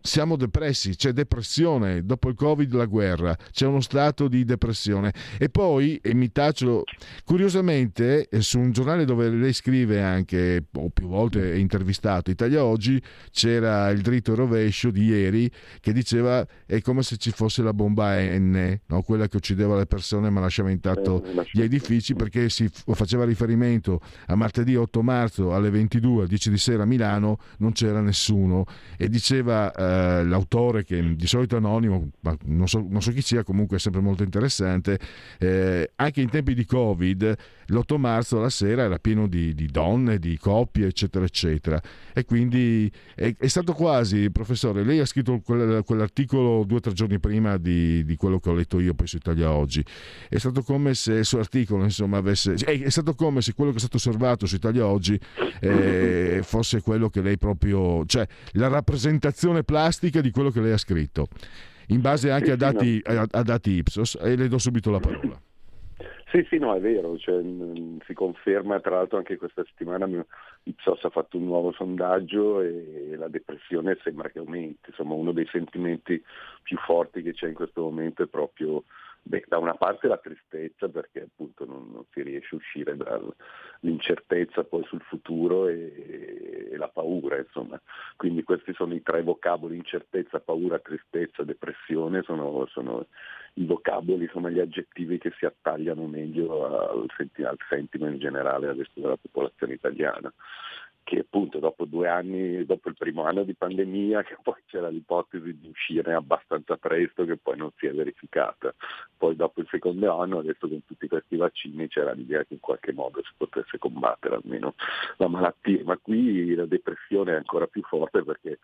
siamo depressi, c'è depressione, dopo il Covid la guerra, c'è uno stato di depressione. E poi, e mi taccio, curiosamente, eh, su un giornale dove lei scrive anche, o più volte è intervistato, Italia Oggi, c'era il dritto e rovescio di ieri che diceva è come se ci fosse la bomba N, no? quella che uccideva le persone ma lasciava intatto eh, gli edifici, perché si faceva riferimento a martedì 8 marzo alle 22, 10 di sera a Milano, non c'era nessuno e diceva... Eh, eh, l'autore che di solito è anonimo, ma non so, non so, chi sia, comunque è sempre molto interessante, eh, anche in tempi di Covid l'8 marzo alla sera era pieno di, di donne, di coppie, eccetera, eccetera. E quindi è, è stato quasi, professore, lei ha scritto quel, quell'articolo due o tre giorni prima di, di, quello che ho letto io poi su Italia Oggi. È stato come se il suo articolo, insomma, avesse... È, stato come se quello che è stato osservato su Italia Oggi eh, fosse quello che lei proprio... cioè la rappresentazione plastica di quello che lei ha scritto, in base anche a dati, a, a dati Ipsos, e le do subito la parola. Sì, sì, no, è vero, cioè, si conferma, tra l'altro anche questa settimana Ipsos ha fatto un nuovo sondaggio e la depressione sembra che aumenti, insomma uno dei sentimenti più forti che c'è in questo momento è proprio Beh, da una parte la tristezza perché appunto non, non si riesce a uscire dall'incertezza poi sul futuro e, e, la paura, insomma. Quindi questi sono i tre vocaboli, incertezza, paura, tristezza, depressione, sono, sono i vocaboli, sono gli aggettivi che si attagliano meglio al, al sentiment generale della popolazione italiana che appunto dopo due anni, dopo il primo anno di pandemia, che poi c'era l'ipotesi di uscire abbastanza presto, che poi non si è verificata. Poi dopo il secondo anno, adesso con tutti questi vaccini, c'era l'idea che in qualche modo si potesse combattere almeno la malattia, ma qui la depressione è ancora più forte perché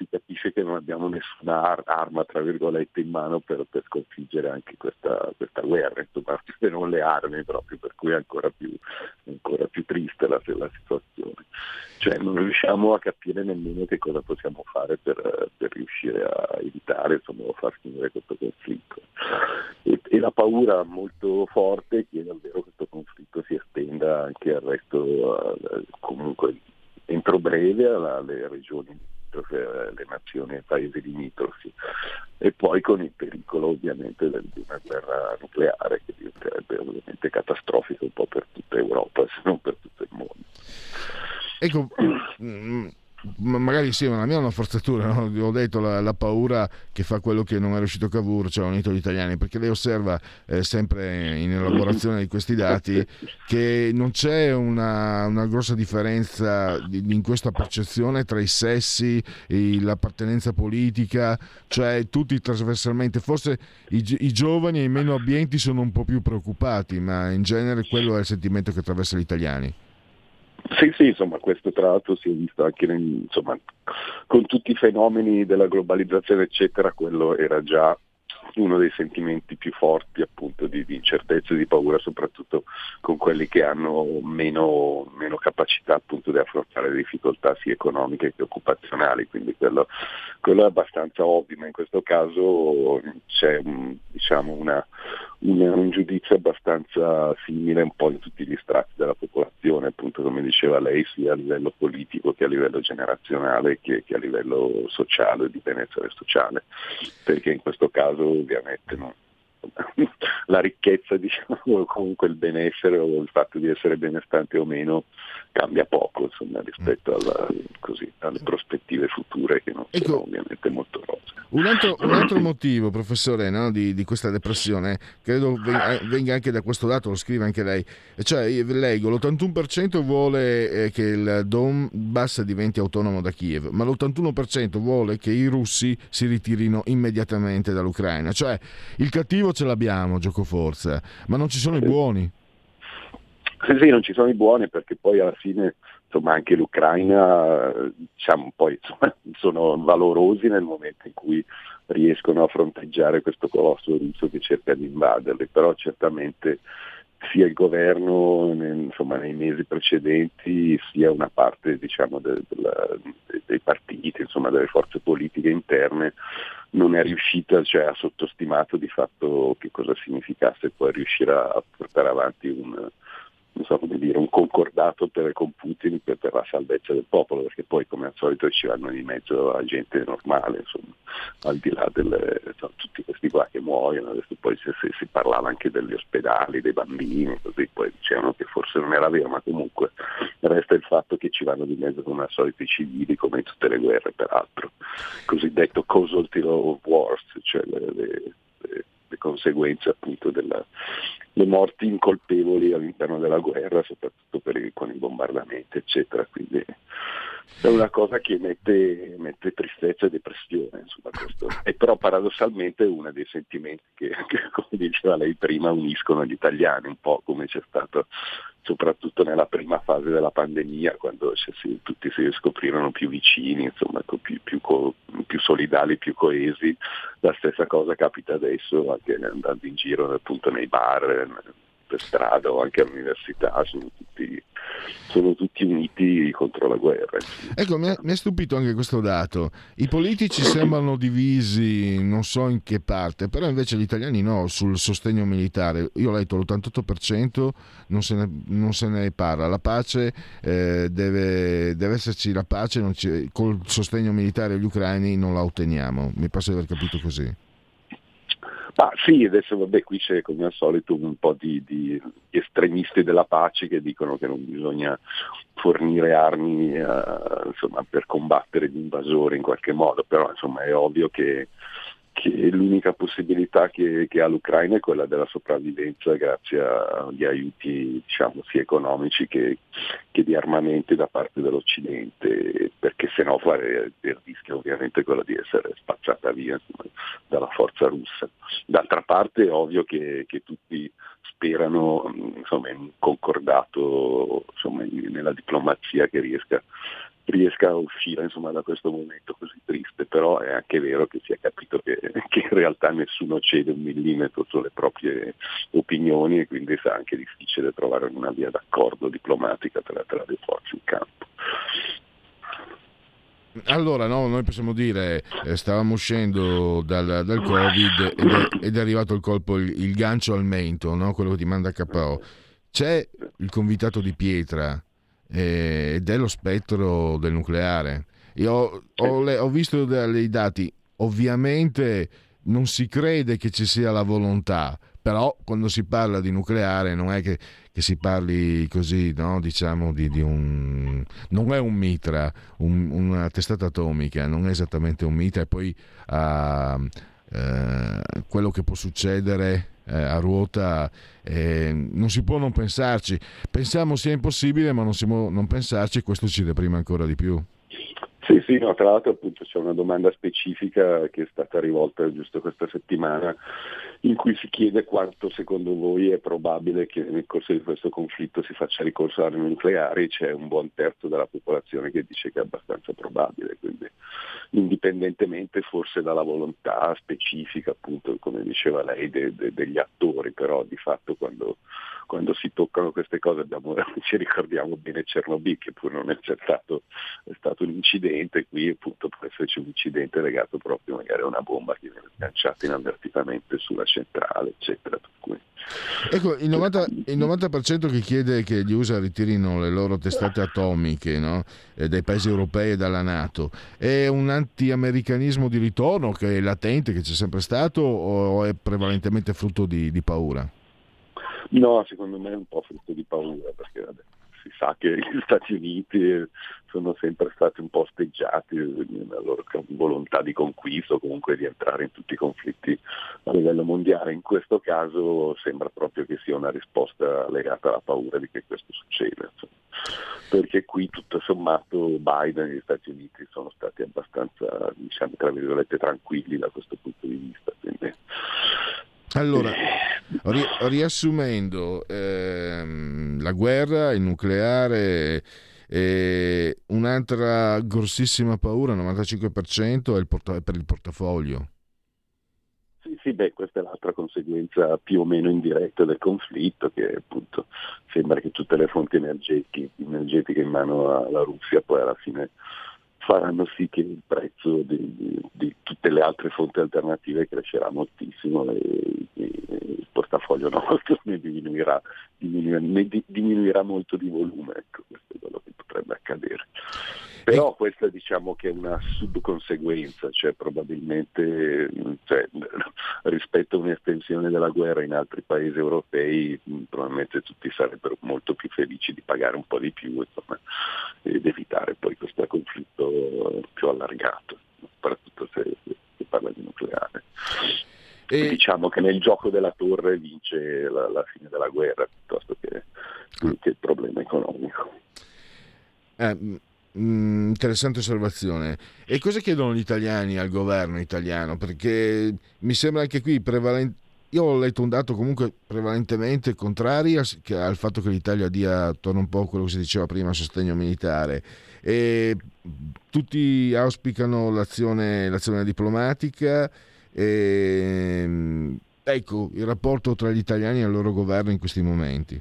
si capisce che non abbiamo nessuna ar- arma, tra virgolette, in mano per, per sconfiggere anche questa, questa guerra, insomma, se non le armi proprio, per cui è ancora più, ancora più triste la, la, situazione. Cioè non riusciamo a capire nemmeno che cosa possiamo fare per, per riuscire a evitare, insomma, a far finire questo conflitto. E, e la paura molto forte è che davvero questo conflitto si estenda anche al resto, comunque entro breve alle regioni le nazioni e paesi limitrofi e poi con il pericolo ovviamente di una guerra nucleare che diventerebbe ovviamente catastrofica un po' per tutta Europa se non per tutto il mondo. Ecco, mm, magari sì, ma la mia è una forzatura, no? ho detto la, la, paura che fa quello che non è riuscito Cavour, cioè unito gli italiani, perché lei osserva eh, sempre in elaborazione di questi dati che non c'è una, una grossa differenza di, in questa percezione tra i sessi, e l'appartenenza politica, cioè tutti trasversalmente, forse i, i giovani e i meno abbienti sono un po' più preoccupati, ma in genere quello è il sentimento che attraversa gli italiani. Sì, sì, insomma, questo tra l'altro si è visto anche insomma, con tutti i fenomeni della globalizzazione, eccetera, quello era già uno dei sentimenti più forti appunto di, di incertezza e di paura, soprattutto con quelli che hanno meno, meno capacità appunto di affrontare le difficoltà sia economiche che occupazionali, quindi quello, quello è abbastanza ovvio, ma in questo caso c'è diciamo una, una, un giudizio abbastanza simile un po' in tutti gli strati della popolazione, appunto come diceva lei, sia a livello politico che a livello generazionale che, che a livello sociale, di benessere sociale, perché in questo caso ovviamente no. La ricchezza, diciamo, comunque il benessere o il fatto di essere benestanti o meno cambia poco insomma, rispetto alla, così, alle prospettive future che non ecco, sono ovviamente molto rose. Un altro, un altro motivo, professore, no, di, di, questa depressione, credo venga anche da questo dato, lo scrive anche lei, cioè leggo l'81% vuole eh, che il Donbass diventi autonomo da Kiev, ma l'81% vuole che i russi si ritirino immediatamente dall'Ucraina, cioè il cattivo ce l'abbiamo, gioco forza, ma non ci sono i buoni. Sì, sì, non ci sono i buoni perché poi alla fine insomma, anche l'Ucraina diciamo, poi, insomma, sono valorosi nel momento in cui riescono a fronteggiare questo colosso russo che cerca di invaderli, però certamente sia il governo insomma, nei mesi precedenti sia una parte diciamo, de, de, dei partiti, insomma, delle forze politiche interne non è riuscita, cioè ha sottostimato di fatto che cosa significasse poi riuscire a portare avanti un, so dire, un concordato per, con Putin per, per, la salvezza del popolo, perché poi come al solito ci vanno di mezzo la gente normale, insomma, al di là di tutti questi qua che muoiono, adesso poi si, si, si, parlava anche degli ospedali, dei bambini, così poi dicevano che forse non era vero, ma comunque resta il fatto che ci vanno di mezzo come al solito i civili, come in tutte le guerre peraltro, cosiddetto casualty of wars, cioè le, le, le le conseguenze appunto delle morti incolpevoli all'interno della guerra, soprattutto per, con i bombardamenti, eccetera. Quindi è una cosa che mette, mette tristezza e depressione. Insomma, questo. E però paradossalmente è uno dei sentimenti che, che, come diceva lei prima, uniscono gli italiani, un po' come c'è stato soprattutto nella prima fase della pandemia, quando si, tutti si scoprirono più vicini, insomma, più, più, co, più, solidali, più coesi. La stessa cosa capita adesso anche andando in giro appunto nei bar, per strada o anche all'università, sono tutti, sono tutti uniti contro la guerra. Ecco, mi ha, mi ha, stupito anche questo dato. I politici sembrano divisi, non so in che parte, però invece gli italiani no, sul sostegno militare. Io ho letto l'88%, non se ne, non se ne parla. La pace, eh, deve, deve, esserci la pace, col sostegno militare agli ucraini non la otteniamo. Mi passa di aver capito così. Ma sì, adesso vabbè, qui c'è come al solito un po' di, di, estremisti della pace che dicono che non bisogna fornire armi eh, insomma, per combattere gli invasori in qualche modo, però insomma, è ovvio che che l'unica possibilità che, che, ha l'Ucraina è quella della sopravvivenza grazie agli aiuti diciamo, sia economici che, che, di armamenti da parte dell'Occidente, perché se no fare il rischio ovviamente è quello di essere spazzata via insomma, dalla forza russa. D'altra parte è ovvio che, che tutti sperano insomma, in un concordato insomma, nella diplomazia che riesca riesca a uscire insomma, da questo momento così triste, però è anche vero che si è capito che, che, in realtà nessuno cede un millimetro sulle proprie opinioni e quindi sarà anche difficile trovare una via d'accordo diplomatica tra, tra le forze in campo. Allora, no, noi possiamo dire, eh, stavamo uscendo dal, dal Covid ed è, ed è, arrivato il colpo, il, il gancio al mento, no? quello che ti manda KO. C'è il convitato di pietra eh, ed è lo spettro del nucleare. Io ho, ho, le, ho visto dei dati, ovviamente non si crede che ci sia la volontà, però quando si parla di nucleare non è che, che si parli così, no? diciamo di, di, un... non è un mitra, un, una testata atomica, non è esattamente un mitra e poi uh, uh, quello che può succedere uh, a ruota eh, non si può non pensarci, pensiamo sia impossibile ma non si può non pensarci questo ci deprime ancora di più. Sì, sì, no, tra l'altro appunto c'è una domanda specifica che è stata rivolta giusto questa settimana in cui si chiede quanto secondo voi è probabile che nel corso di questo conflitto si faccia ricorso alle nucleari, c'è un buon terzo della popolazione che dice che è abbastanza probabile, quindi indipendentemente forse dalla volontà specifica, appunto come diceva lei, de, de, degli attori, però di fatto quando, quando si toccano queste cose abbiamo, ci ricordiamo bene Chernobyl che pur non è stato, è stato un incidente, qui appunto può esserci un incidente legato proprio magari a una bomba che viene lanciata inavvertitamente sulla centrale, eccetera. Ecco, il 90%, il 90%, che chiede che gli USA ritirino le loro testate atomiche no? eh, dai paesi europei e dalla Nato è un anti-americanismo di ritorno che è latente, che c'è sempre stato o è prevalentemente frutto di, di paura? No, secondo me è un po' frutto di paura perché vabbè, si sa che gli Stati Uniti sono sempre stati un po' osteggiati nella loro volontà di conquista o comunque di entrare in tutti i conflitti a livello mondiale. In questo caso sembra proprio che sia una risposta legata alla paura di che questo succeda. Perché qui tutto sommato Biden e gli Stati Uniti sono stati abbastanza, diciamo, tra virgolette, tranquilli da questo punto di vista. Quindi... Allora, riassumendo, ehm, la guerra, il nucleare, eh, un'altra grossissima paura, 95%, è il porta- per il portafoglio. Sì, sì, beh, questa è l'altra conseguenza più o meno indiretta del conflitto, che appunto sembra che tutte le fonti energetiche, energetiche in mano alla Russia poi alla fine faranno sì che il prezzo di, di, di, tutte le altre fonti alternative crescerà moltissimo e, e il portafoglio nostro ne diminuirà, diminuirà, ne diminuirà molto di volume, ecco, questo è quello che potrebbe accadere. Però questa diciamo che è una subconseguenza, cioè probabilmente cioè, rispetto a un'estensione della guerra in altri paesi europei probabilmente tutti sarebbero molto più felici di pagare un po' di più insomma, ed evitare poi questo conflitto più allargato, soprattutto se si parla di nucleare. E... Diciamo che nel gioco della torre vince la, la fine della guerra piuttosto che, che il problema economico. Eh, Mm, interessante osservazione. E cosa chiedono gli italiani al governo italiano? Perché mi sembra anche qui prevalente. Io ho letto un dato comunque prevalentemente contrario al fatto che l'Italia dia, torna un po' a quello che si diceva prima, sostegno militare. E tutti auspicano l'azione, l'azione diplomatica. E, ecco il rapporto tra gli italiani e il loro governo in questi momenti.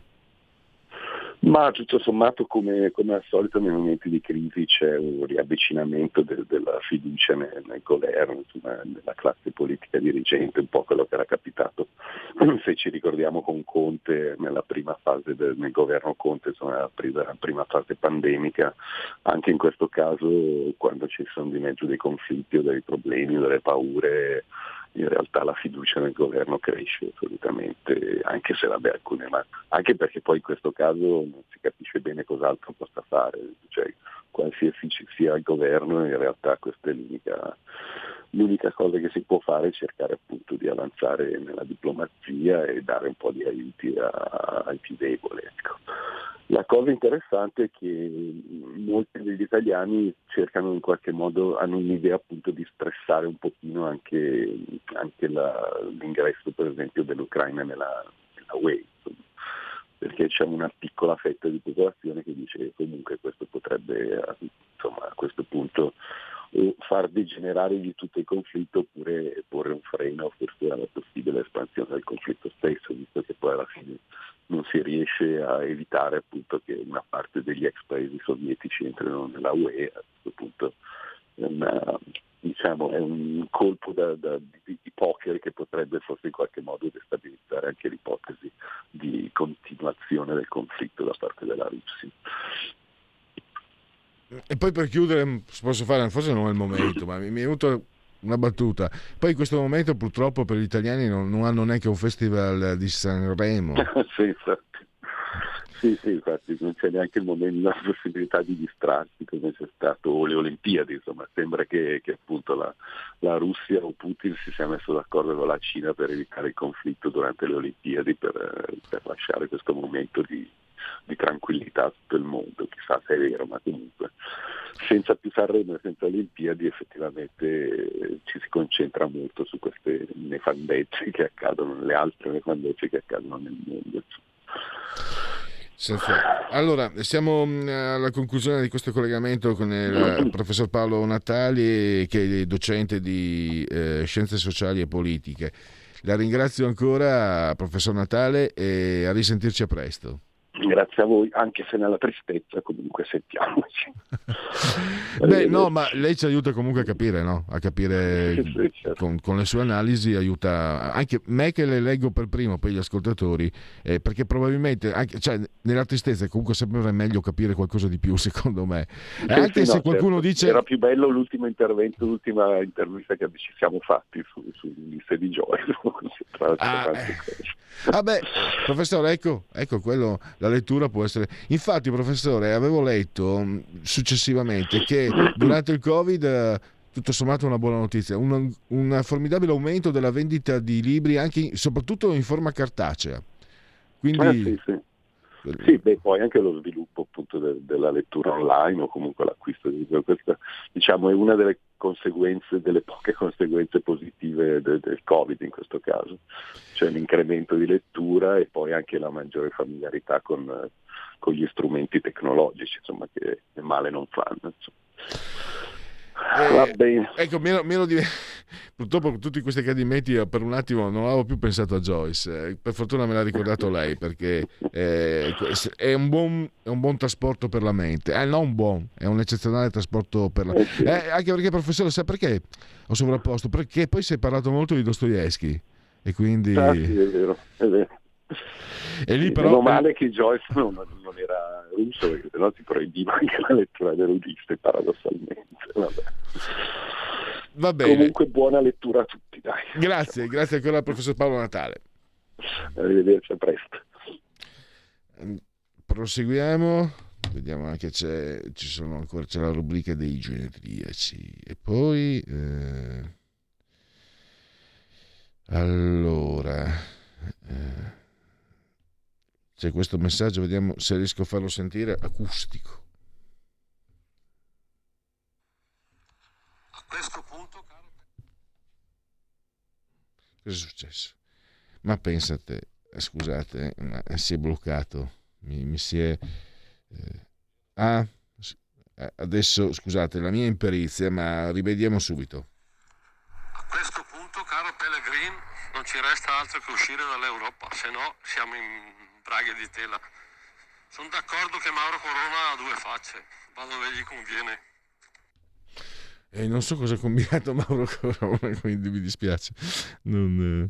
Ma tutto sommato, come, come, al solito, nei momenti di crisi c'è un riavvicinamento del, della fiducia nel, nel governo, insomma, nella classe politica dirigente, un po' quello che era capitato, se ci ricordiamo con Conte nella prima fase del governo Conte, insomma, nella prima, prima fase pandemica, anche in questo caso quando ci sono di mezzo dei conflitti o dei problemi o delle paure in realtà la fiducia nel governo cresce assolutamente, anche se vabbè alcune, anche perché poi in questo caso non si capisce bene cos'altro possa fare, cioè qualsiasi ci sia il governo in realtà questa è l'unica, l'unica cosa che si può fare cercare appunto di avanzare nella diplomazia e dare un po' di aiuti a, ai più deboli. Ecco. La cosa interessante è che molti degli italiani cercano in qualche modo, hanno un'idea appunto di stressare un pochino anche, anche la, l'ingresso per esempio dell'Ucraina nella, nella UE. Perché c'è una piccola fetta di popolazione che dice che comunque questo potrebbe insomma, a questo punto far degenerare di tutto il conflitto oppure porre un freno forse alla possibile espansione del conflitto stesso, visto che poi alla fine non si riesce a evitare appunto che una parte degli ex paesi sovietici entrino nella UE, a questo punto è, una, diciamo, è un colpo da, da, di, di, poker che potrebbe forse in qualche modo destabilizzare anche l'ipotesi di continuazione del conflitto da parte della Russia. E poi per chiudere, posso fare, forse non è il momento, ma mi è venuto una battuta. Poi in questo momento purtroppo per gli italiani non, non hanno neanche un festival di Sanremo. sì, sì, sì, infatti non c'è neanche il momento, la possibilità di distrarsi come c'è stato le Olimpiadi, insomma sembra che, che appunto la, la, Russia o Putin si sia messo d'accordo con la Cina per evitare il conflitto durante le Olimpiadi per, per lasciare questo momento di, di tranquillità a tutto il mondo, chissà se è vero, ma comunque senza più Sanremo e senza Olimpiadi effettivamente ci si concentra molto su queste nefandezze che accadono, le altre nefandezze che accadono nel mondo. Allora, siamo mm, alla conclusione di questo collegamento con il professor Paolo Natali, che è docente di eh, scienze sociali e politiche. La ringrazio ancora, professor Natale, e a risentirci a presto. Grazie a voi, anche se nella tristezza comunque sentiamoci. Beh, no, ma lei ci aiuta comunque a capire, no? A capire sì, sì, certo. con, con, le sue analisi, aiuta anche me che le leggo per primo, poi gli ascoltatori, eh, perché probabilmente anche, cioè, nella tristezza è comunque sempre meglio capire qualcosa di più, secondo me. Sì, anche se no, qualcuno certo. dice... Era più bello l'ultimo intervento, l'ultima intervista che ci siamo fatti su, su Ulisse di Joy. ah, eh. ah beh, professore, ecco, ecco quello, la lettura può essere... Infatti, professore, avevo letto mm, successivamente che durante il Covid eh, tutto sommato una buona notizia, un, un, formidabile aumento della vendita di libri anche, soprattutto in forma cartacea. Quindi... Ah, sì, sì. Sì, beh, poi anche lo sviluppo appunto de- della lettura online o comunque l'acquisto di libri, questa diciamo è una delle conseguenze, delle poche conseguenze positive de- del Covid in questo caso, cioè l'incremento di lettura e poi anche la maggiore familiarità con, con gli strumenti tecnologici, insomma, che male non fanno. Insomma. Eh, ecco, meno, meno di... purtroppo con tutti questi accadimenti per un attimo non avevo più pensato a Joyce, eh, per fortuna me l'ha ricordato lei perché eh, è, un buon, è, un buon, trasporto per la mente, eh, non un buon, è un eccezionale trasporto per la mente, eh, anche perché professore sa perché ho sovrapposto? Perché poi si è parlato molto di Dostoevsky e quindi... Ah, sì, è vero, è vero. E lì però... Meno male che Joyce non, non era russo, perché sennò si proibiva anche la lettura delle riviste, paradossalmente. Vabbè. Va bene. Comunque buona lettura a tutti, dai. Grazie, grazie ancora al professor Paolo Natale. Arrivederci, a presto. Proseguiamo. Vediamo anche c'è, ci sono ancora, c'è la rubrica dei genetriaci. E poi... Eh, allora... Eh, c'è questo messaggio, vediamo se riesco a farlo sentire acustico. A questo punto, caro... Cosa è successo? Ma pensate, eh, scusate, ma si è bloccato, mi, mi si è... Eh, ah, eh, adesso scusate la mia imperizia, ma rivediamo subito. A questo punto, caro Pellegrin, non ci resta altro che uscire dall'Europa, se no siamo in braghe di tela. Sono d'accordo che Mauro Corona ha due facce, va dove gli conviene. E non so cosa ha combinato Mauro Corona, quindi mi dispiace. Non,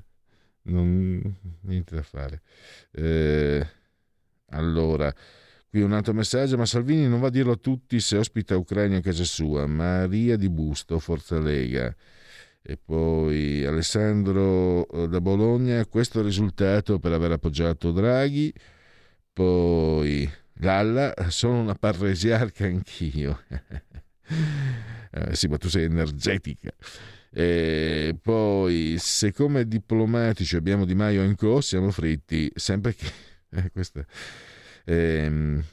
non niente da fare. Eh, allora, qui un altro messaggio, ma Salvini non va a dirlo a tutti se ospita Ucraina in casa sua. Maria di Busto, Forza Lega. E poi Alessandro eh, da Bologna, questo risultato per aver appoggiato Draghi. Poi Lalla, sono una parresiarca anch'io. eh, sì, ma tu sei energetica. E poi, se come diplomatici abbiamo Di Maio in co, siamo fritti, sempre che... Eh, questa ehm,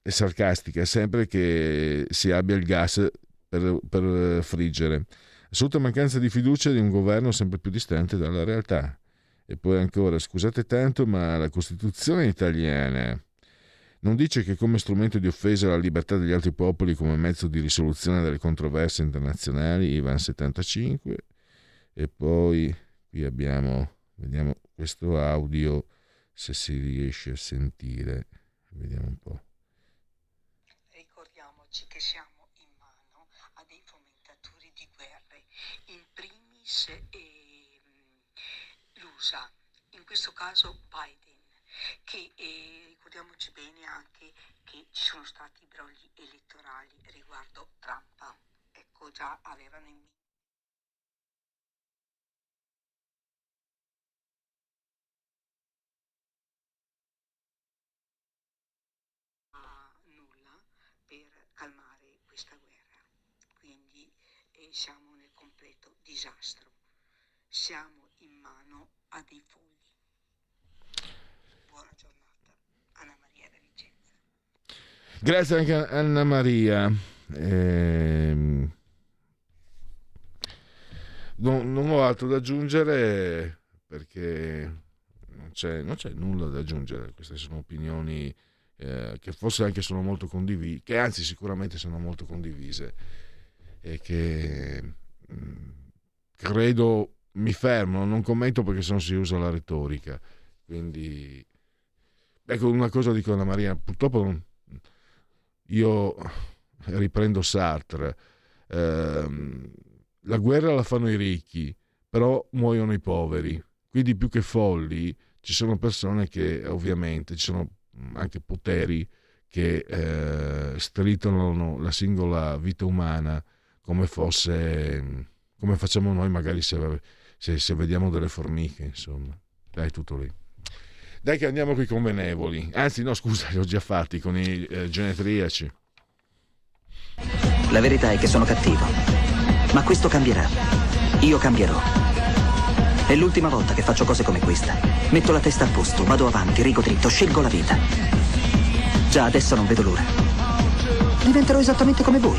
è sarcastica, sempre che si abbia il gas per, per friggere assoluta mancanza di fiducia di un governo sempre più distante dalla realtà. E poi ancora, scusate tanto, ma la Costituzione italiana non dice che come strumento di offesa alla libertà degli altri popoli, come mezzo di risoluzione delle controversie internazionali, Ivan 75. E poi qui abbiamo, vediamo questo audio se si riesce a sentire. Vediamo un po'. Ricordiamoci che siamo in mano a dei fomentatori di guerre, in primis eh, l'USA, in questo caso Biden, che eh, ricordiamoci bene anche che ci sono stati brogli elettorali riguardo Trump. Ecco, già avevano in mente calmare questa guerra. Quindi eh, siamo disastro. Siamo in mano a dei folli. Buona giornata. Anna Maria da Vicenza. Grazie anche a Anna Maria. Ehm... Non, non, ho altro da aggiungere perché non c'è, non c'è nulla da aggiungere. Queste sono opinioni eh, che forse anche sono molto condivise, che anzi sicuramente sono molto condivise e che mh, mm, credo mi fermo, non commento perché se no si usa la retorica. Quindi, ecco una cosa dico alla Maria, purtroppo non, io riprendo Sartre, eh, la guerra la fanno i ricchi, però muoiono i poveri, quindi più che folli ci sono persone che ovviamente, ci sono anche poteri che eh, stritolano la singola vita umana come fosse come facciamo noi magari se, se, se vediamo delle formiche insomma dai tutto lì dai che andiamo con i convenevoli anzi no scusa li ho già fatti con i eh, genetriaci la verità è che sono cattivo ma questo cambierà io cambierò è l'ultima volta che faccio cose come questa. Metto la testa a posto, vado avanti, rigo dritto, scelgo la vita. Già adesso non vedo l'ora. Diventerò esattamente come voi.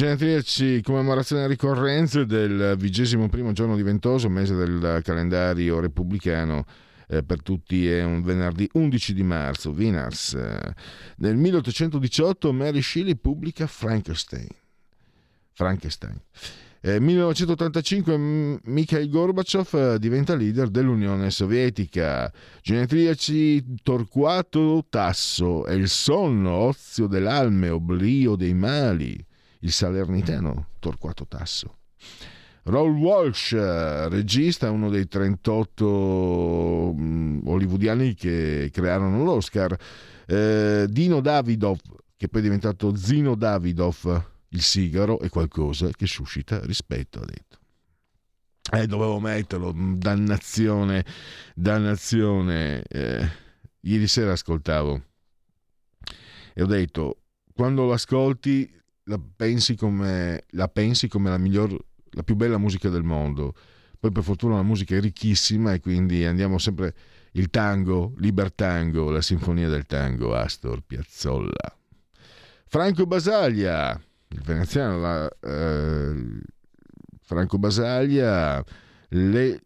Genetriaci, commemorazione e ricorrenze del vigesimo primo giorno di Ventoso, mese del calendario repubblicano. Eh, per tutti è un venerdì 11 di marzo, Wieners. nel 1818 Mary Shelley pubblica Frankenstein. Frankenstein. Eh, 1985 Mikhail Gorbachev eh, diventa leader dell'Unione Sovietica. Genetriaci Torquato Tasso è il sonno, ozio dell'alme, oblio dei mali il salernitano Torquato Tasso. Raul Walsh, regista, uno dei 38 um, hollywoodiani che crearono l'Oscar. Eh, Dino Davidov, che poi è diventato Zino Davidov, il sigaro è qualcosa che suscita rispetto, ha detto. Eh, dovevo metterlo, dannazione, dannazione. Eh, ieri sera ascoltavo e ho detto, quando lo ascolti la pensi come la, pensi come la, miglior, la più bella musica del mondo. Poi per fortuna la musica è ricchissima e quindi andiamo sempre il tango, Libertango, la sinfonia del tango, Astor Piazzolla. Franco Basaglia, il veneziano, la, eh, Franco Basaglia, le,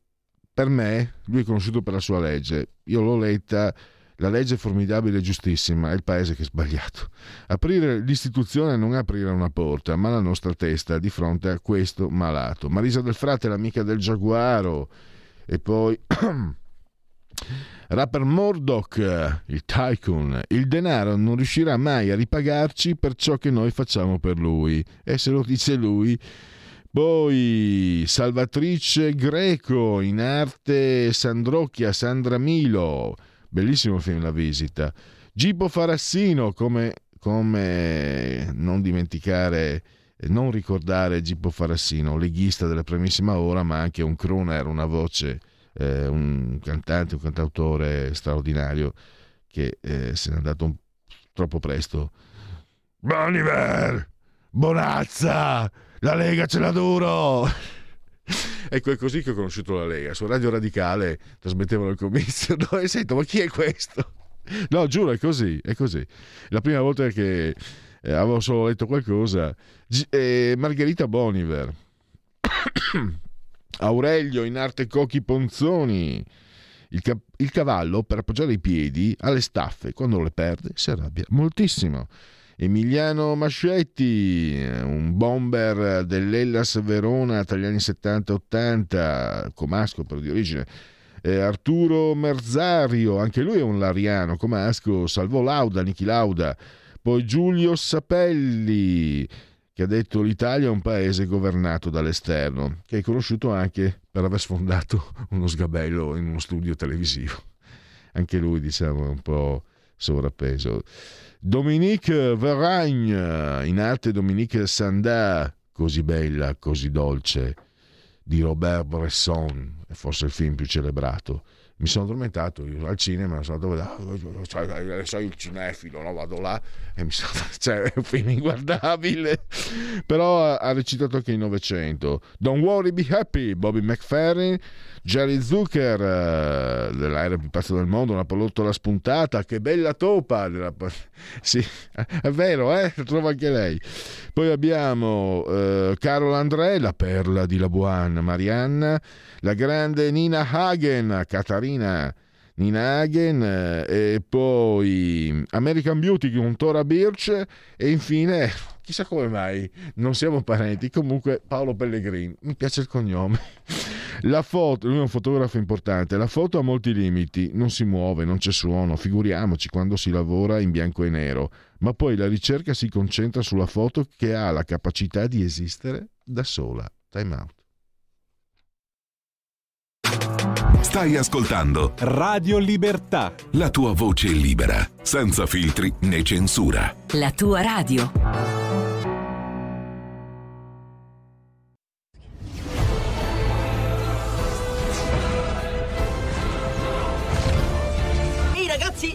per me, lui è conosciuto per la sua legge. Io l'ho letta la legge è formidabile e giustissima, è il paese che è sbagliato. Aprire l'istituzione non è aprire una porta, ma la nostra testa di fronte a questo malato. Marisa del Frate, l'amica del giaguaro. E poi... Rapper Murdoch, il tycoon, il denaro non riuscirà mai a ripagarci per ciò che noi facciamo per lui. E se lo dice lui, poi Salvatrice Greco, in arte Sandrocchia, Sandra Milo, Bellissimo film La visita. Gippo Farassino, come, come non dimenticare non ricordare Gippo Farassino, leghista della primissima ora, ma anche un crooner, una voce eh, un cantante, un cantautore straordinario che eh, se n'è andato un... troppo presto. Boniver! Bonazza! La Lega ce l'ha duro! Ecco, è così che ho conosciuto la Lega. Su Radio Radicale trasmettevano il comizio. No, e sento, ma chi è questo? No, giuro, è così, è così. La prima volta che eh, avevo solo letto qualcosa, G- eh, Margherita Boniver, Aurelio in arte Cocchi Ponzoni, il, ca- il cavallo per appoggiare i piedi alle staffe, quando le perde si arrabbia moltissimo. Emiliano Mascetti, un bomber dell'Ellas Verona tra gli anni 70-80, comasco per di origine. Eh, Arturo Merzario, anche lui è un lariano, comasco, salvò Lauda, Niki Lauda. Poi Giulio Sapelli, che ha detto l'Italia è un paese governato dall'esterno, che è conosciuto anche per aver sfondato uno sgabello in uno studio televisivo. Anche lui, diciamo, un po' sovrappeso. Dominique Verragne, in arte Dominique Sandà, così bella, così dolce, di Robert Bresson, forse il film più celebrato mi sono addormentato io al cinema, sono andato cioè, sono il cinefilo, no? vado là e mi sono cioè, è un film inguardabile, però ha recitato anche in Novecento. Don't worry, be happy, Bobby McFerrin, Jerry Zucker, uh, dell'aereo più pazzo del mondo, una pallottola spuntata, che bella topa, della... sì, è vero, eh? trova anche lei. Poi abbiamo uh, Carol André, la perla di Labuan, Marianna, la grande Nina Hagen, Katarina Nina Hagen, e poi American Beauty con Tora Birch e infine, chissà come mai, non siamo parenti, comunque Paolo Pellegrini, mi piace il cognome. La foto, lui è un fotografo importante, la foto ha molti limiti, non si muove, non c'è suono, figuriamoci quando si lavora in bianco e nero, ma poi la ricerca si concentra sulla foto che ha la capacità di esistere da sola. Time out. Stai ascoltando Radio Libertà. La tua voce libera, senza filtri né censura. La tua radio.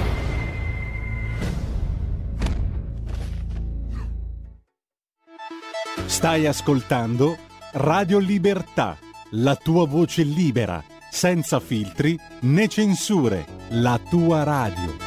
Stai ascoltando Radio Libertà la tua voce libera, senza filtri né censure, la tua radio.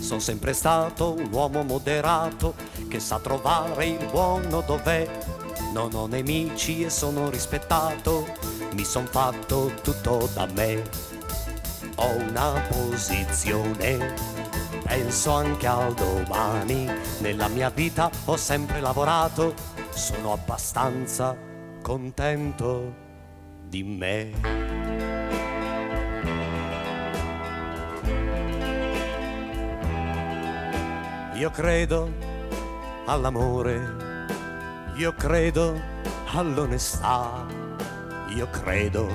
Sono sempre stato un uomo moderato che sa trovare il buono dov'è non ho nemici e sono rispettato, mi son fatto tutto da me. Ho una posizione, penso anche al domani, nella mia vita ho sempre lavorato, sono abbastanza contento di me. Io credo all'amore io credo all'onestà, io credo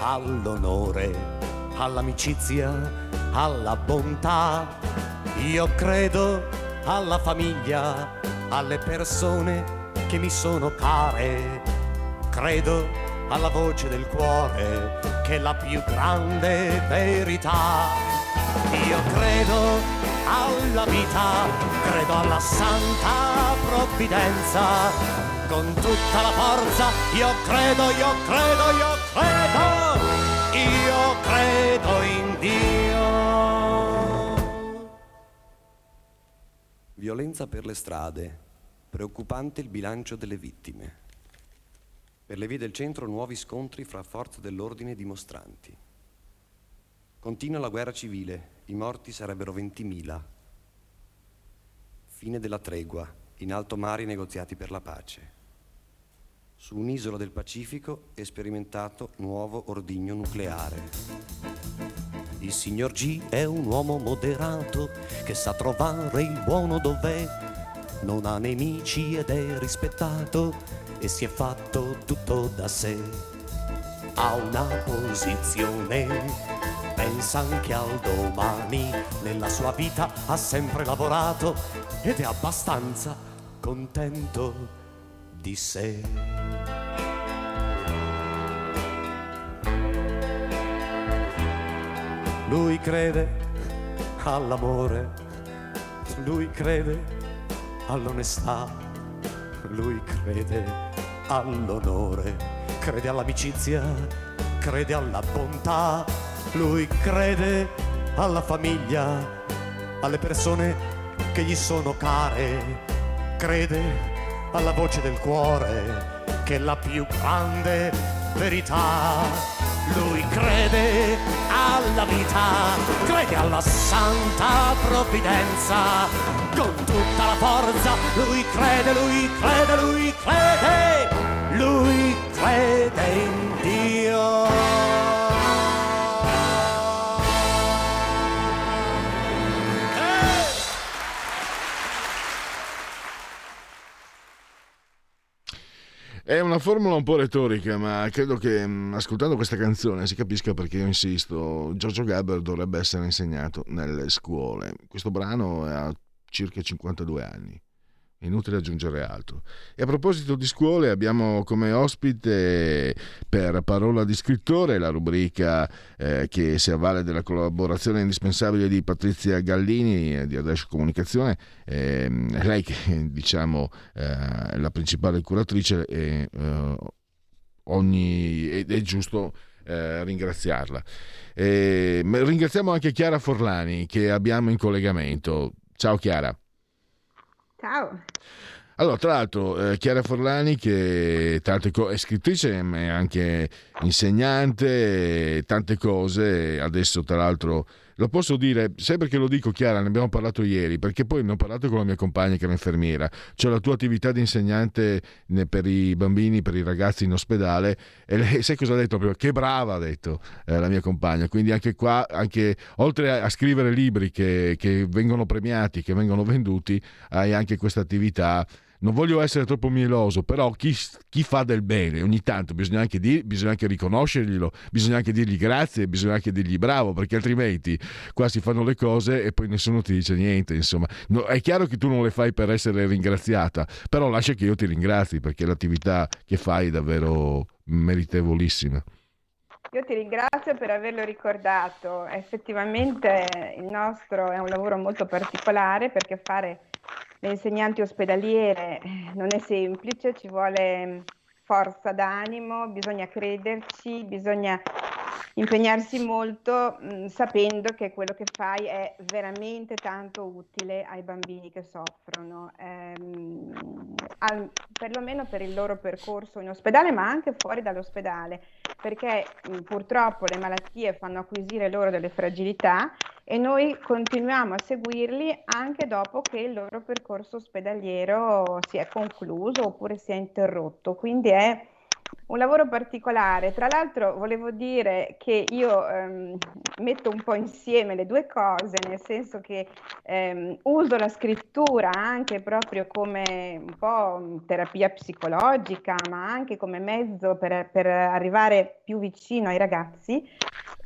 all'onore, all'amicizia, alla bontà. Io credo alla famiglia, alle persone che mi sono care. Credo alla voce del cuore che è la più grande verità. Io credo alla vita, credo alla santa provvidenza, con tutta la forza, io credo, io credo, io credo, io credo in Dio. Violenza per le strade, preoccupante il bilancio delle vittime. Per le vie del centro nuovi scontri fra forze dell'ordine e dimostranti. Continua la guerra civile, i morti sarebbero 20.000. Fine della tregua, in alto mare i negoziati per la pace. Su un'isola del Pacifico è sperimentato nuovo ordigno nucleare. Il signor G è un uomo moderato che sa trovare il buono dov'è, non ha nemici ed è rispettato e si è fatto tutto da sé. Ha una posizione, pensa anche al domani, nella sua vita ha sempre lavorato ed è abbastanza contento di sé. Lui crede all'amore, lui crede all'onestà, lui crede all'onore, crede all'amicizia, crede alla bontà, lui crede alla famiglia, alle persone che gli sono care, crede alla voce del cuore che è la più grande verità. Lui crede alla vita, crede alla santa provvidenza, con tutta la forza, lui crede, lui crede, lui crede, lui crede in Dio. È una formula un po' retorica, ma credo che mh, ascoltando questa canzone si capisca perché io insisto. Giorgio Gaber dovrebbe essere insegnato nelle scuole. Questo brano ha circa 52 anni. Inutile aggiungere altro. E a proposito di scuole, abbiamo come ospite per Parola di scrittore la rubrica eh, che si avvale della collaborazione indispensabile di Patrizia Gallini eh, di Adesso Comunicazione. Eh, lei che diciamo è la principale curatrice e eh, ogni, ed è giusto eh, ringraziarla. E, ringraziamo anche Chiara Forlani che abbiamo in collegamento. Ciao Chiara. Ciao. Allora, tra l'altro, eh, Chiara Forlani, che tante co- è scrittrice, ma è anche insegnante, tante cose. Adesso, tra l'altro, lo posso dire, sai perché lo dico, Chiara? Ne abbiamo parlato ieri, perché poi ne ho parlato con la mia compagna che è un'infermiera. Cioè, la tua attività di insegnante per i bambini, per i ragazzi in ospedale. E lei, sai cosa ha detto? Che brava, ha detto eh, la mia compagna. Quindi, anche qua, anche, oltre a, a scrivere libri che, che vengono premiati, che vengono venduti, hai anche questa attività non voglio essere troppo mieloso, però chi, chi, fa del bene ogni tanto bisogna anche, dir, bisogna anche riconoscerglielo, bisogna anche dirgli grazie, bisogna anche dirgli bravo, perché altrimenti qua si fanno le cose e poi nessuno ti dice niente. Insomma, no, è chiaro che tu non le fai per essere ringraziata, però lascia che io ti ringrazi perché l'attività che fai è davvero meritevolissima. Io ti ringrazio per averlo ricordato. Effettivamente il nostro è un lavoro molto particolare perché fare le insegnanti ospedaliere non è semplice, ci vuole mm, forza d'animo, bisogna crederci, bisogna impegnarsi molto mh, mm, sapendo che quello che fai è veramente tanto utile ai bambini che soffrono, ehm, al, perlomeno per il loro percorso in ospedale, ma anche fuori dall'ospedale, perché mh, mm, purtroppo le malattie fanno acquisire loro delle fragilità e noi continuiamo a seguirli anche dopo che il loro percorso ospedaliero si è concluso oppure si è interrotto. Quindi è un lavoro particolare. Tra l'altro volevo dire che io ehm, metto un po' insieme le due cose, nel senso che ehm, uso la scrittura anche proprio come un po' terapia psicologica, ma anche come mezzo per, per arrivare più vicino ai ragazzi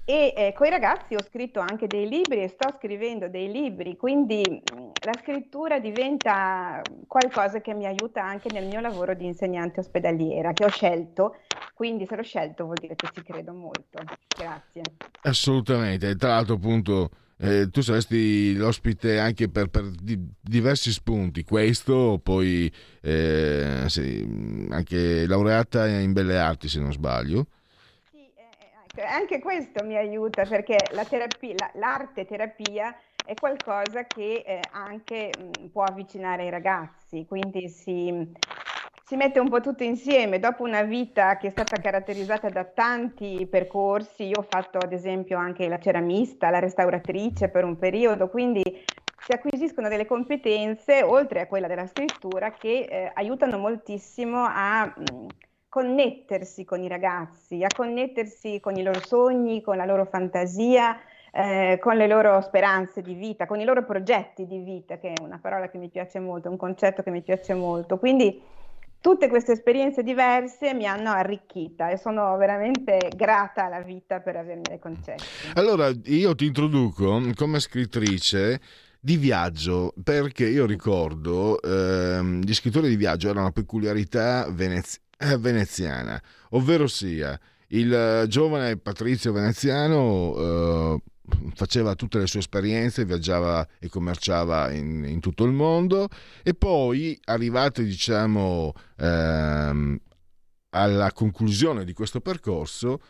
e eh, con i ragazzi ho scritto anche dei libri e sto scrivendo dei libri, quindi mm, la scrittura diventa qualcosa che mi aiuta anche nel mio lavoro di insegnante ospedaliera che ho scelto, quindi se l'ho scelto vuol dire che ci credo molto. Grazie. Assolutamente, tra l'altro appunto eh, tu saresti l'ospite anche per, per di, diversi spunti, questo, poi eh, sì, anche laureata in belle arti se non sbaglio. Cioè, anche questo mi aiuta perché la terapia, la, l'arte terapia è qualcosa che eh, anche mh, può avvicinare i ragazzi, quindi si, si mette un po' tutto insieme. Dopo una vita che è stata caratterizzata da tanti percorsi, io ho fatto ad esempio anche la ceramista, la restauratrice per un periodo, quindi si acquisiscono delle competenze, oltre a quella della scrittura, che eh, aiutano moltissimo a mh, connettersi con i ragazzi, a connettersi con i loro sogni, con la loro fantasia, eh, con le loro speranze di vita, con i loro progetti di vita, che è una parola che mi piace molto, un concetto che mi piace molto. Quindi tutte queste esperienze diverse mi hanno arricchita e sono veramente grata alla vita per avermi concesso. Allora, io ti introduco come scrittrice di viaggio, perché io ricordo ehm, gli scrittori di viaggio erano una peculiarità venez- eh, veneziana, ovvero sia il giovane Patrizio veneziano eh, faceva tutte le sue esperienze, viaggiava e commerciava in, in tutto il mondo e poi arrivati diciamo ehm, alla conclusione di questo percorso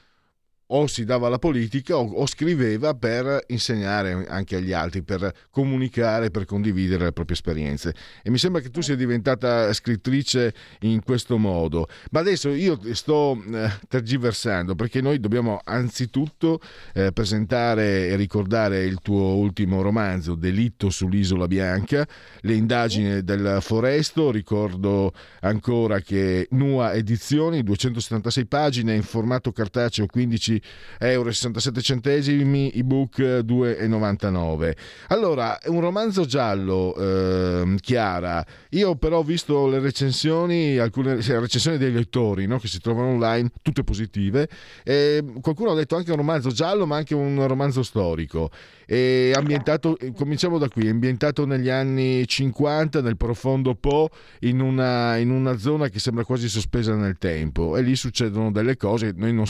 o si dava alla politica o, o, scriveva per insegnare anche agli altri, per comunicare, per condividere le proprie esperienze. E mi sembra che tu sia diventata scrittrice in questo modo. Ma adesso io sto eh, tergiversando perché noi dobbiamo anzitutto eh, presentare e ricordare il tuo ultimo romanzo, Delitto sull'Isola Bianca, le indagini del Foresto. Ricordo ancora che Nua Edizioni, 276 pagine in formato cartaceo 15 euro 67 centesimi, ebook 2,99. Allora, un romanzo giallo, eh, Chiara. Io però ho visto le recensioni, alcune recensioni dei lettori no, che si trovano online, tutte positive. E qualcuno ha detto anche un romanzo giallo, ma anche un romanzo storico. È ambientato, cominciamo da qui, ambientato negli anni 50 nel profondo Po, in una, in una zona che sembra quasi sospesa nel tempo. E lì succedono delle cose, noi non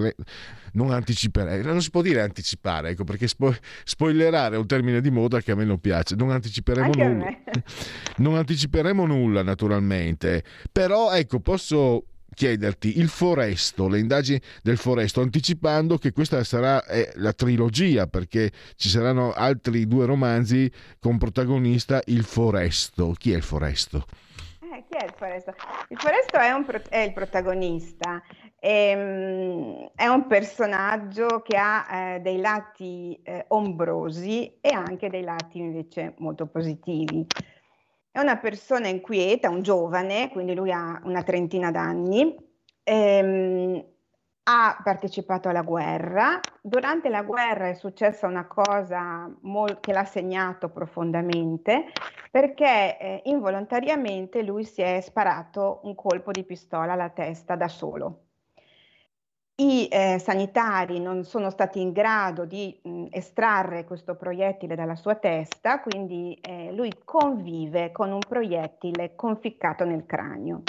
spoileremo non anticiperei, non si può dire anticipare, ecco, perché spo- spoilerare è un termine di moda che a me non piace, non anticiperemo Anche nulla. non anticiperemo nulla naturalmente, però ecco, posso chiederti il Foresto, le indagini del Foresto, anticipando che questa sarà eh, la trilogia, perché ci saranno altri due romanzi con protagonista il Foresto. Chi è il Foresto? Eh, chi è il Foresto? Il Foresto è, pro- è il protagonista, Ehm, è un personaggio che ha eh, dei lati eh, ombrosi e anche dei lati invece molto positivi. È una persona inquieta, un giovane, quindi lui ha una trentina d'anni, ehm, ha partecipato alla guerra. Durante la guerra è successa una cosa mol- che l'ha segnato profondamente perché eh, involontariamente lui si è sparato un colpo di pistola alla testa da solo. I eh, sanitari non sono stati in grado di mh, estrarre questo proiettile dalla sua testa, quindi eh, lui convive con un proiettile conficcato nel cranio.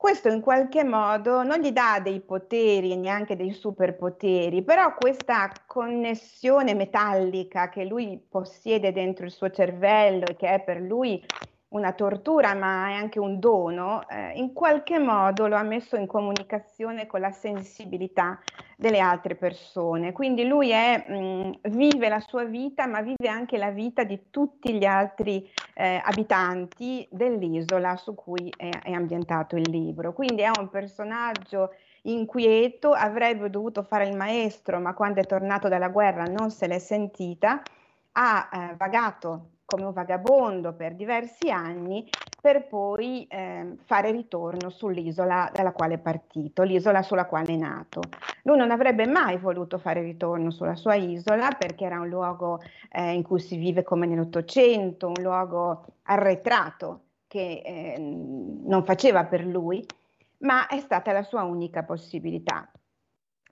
Questo in qualche modo non gli dà dei poteri, neanche dei superpoteri, però questa connessione metallica che lui possiede dentro il suo cervello e che è per lui una tortura, ma è anche un dono, eh, in qualche modo lo ha messo in comunicazione con la sensibilità delle altre persone. Quindi lui è, mh, vive la sua vita, ma vive anche la vita di tutti gli altri eh, abitanti dell'isola su cui è, è ambientato il libro. Quindi è un personaggio inquieto, avrebbe dovuto fare il maestro, ma quando è tornato dalla guerra non se l'è sentita, ha eh, vagato come un vagabondo per diversi anni per poi eh, fare ritorno sull'isola dalla quale è partito, l'isola sulla quale è nato. Lui non avrebbe mai voluto fare ritorno sulla sua isola perché era un luogo eh, in cui si vive come nell'Ottocento, un luogo arretrato che eh, non faceva per lui, ma è stata la sua unica possibilità.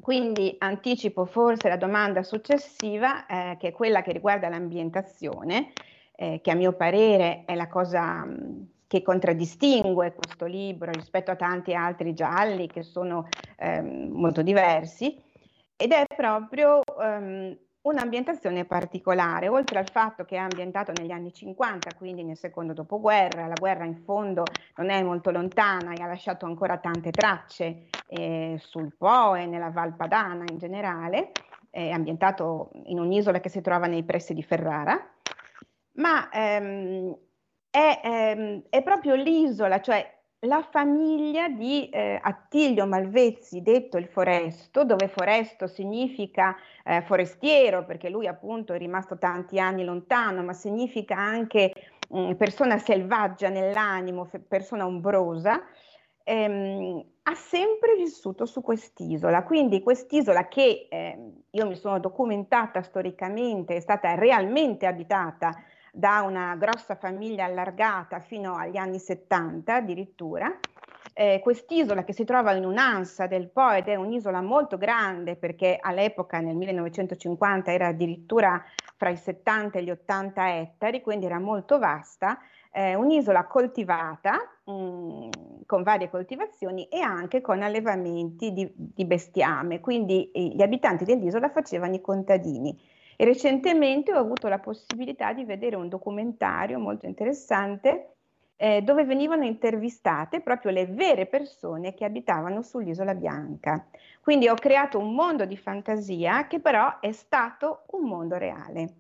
Quindi anticipo forse la domanda successiva, eh, che è quella che riguarda l'ambientazione eh, che a mio parere è la cosa mh, che contraddistingue questo libro rispetto a tanti altri gialli che sono ehm, molto diversi, ed è proprio ehm, un'ambientazione particolare, oltre al fatto che è ambientato negli anni 50, quindi nel secondo dopoguerra, la guerra in fondo non è molto lontana e ha lasciato ancora tante tracce eh, sul Po e nella Val Padana in generale, è ambientato in un'isola che si trova nei pressi di Ferrara, ma ehm, è, ehm, è, proprio l'isola, cioè la famiglia di eh, Attilio Malvezzi, detto il Foresto, dove Foresto significa eh, forestiero, perché lui appunto è rimasto tanti anni lontano, ma significa anche mh, mm, persona selvaggia nell'animo, persona ombrosa, ehm, ha sempre vissuto su quest'isola. Quindi quest'isola che eh, io mi sono documentata storicamente, è stata realmente abitata da una grossa famiglia allargata fino agli anni 70 addirittura. Eh, quest'isola che si trova in un'ansa del Po ed è un'isola molto grande perché all'epoca nel 1950 era addirittura fra i 70 e gli 80 ettari, quindi era molto vasta, eh, un'isola coltivata mh, mm, con varie coltivazioni e anche con allevamenti di, di bestiame, quindi eh, gli abitanti dell'isola facevano i contadini. E recentemente ho avuto la possibilità di vedere un documentario molto interessante eh, dove venivano intervistate proprio le vere persone che abitavano sull'isola bianca. Quindi ho creato un mondo di fantasia che però è stato un mondo reale.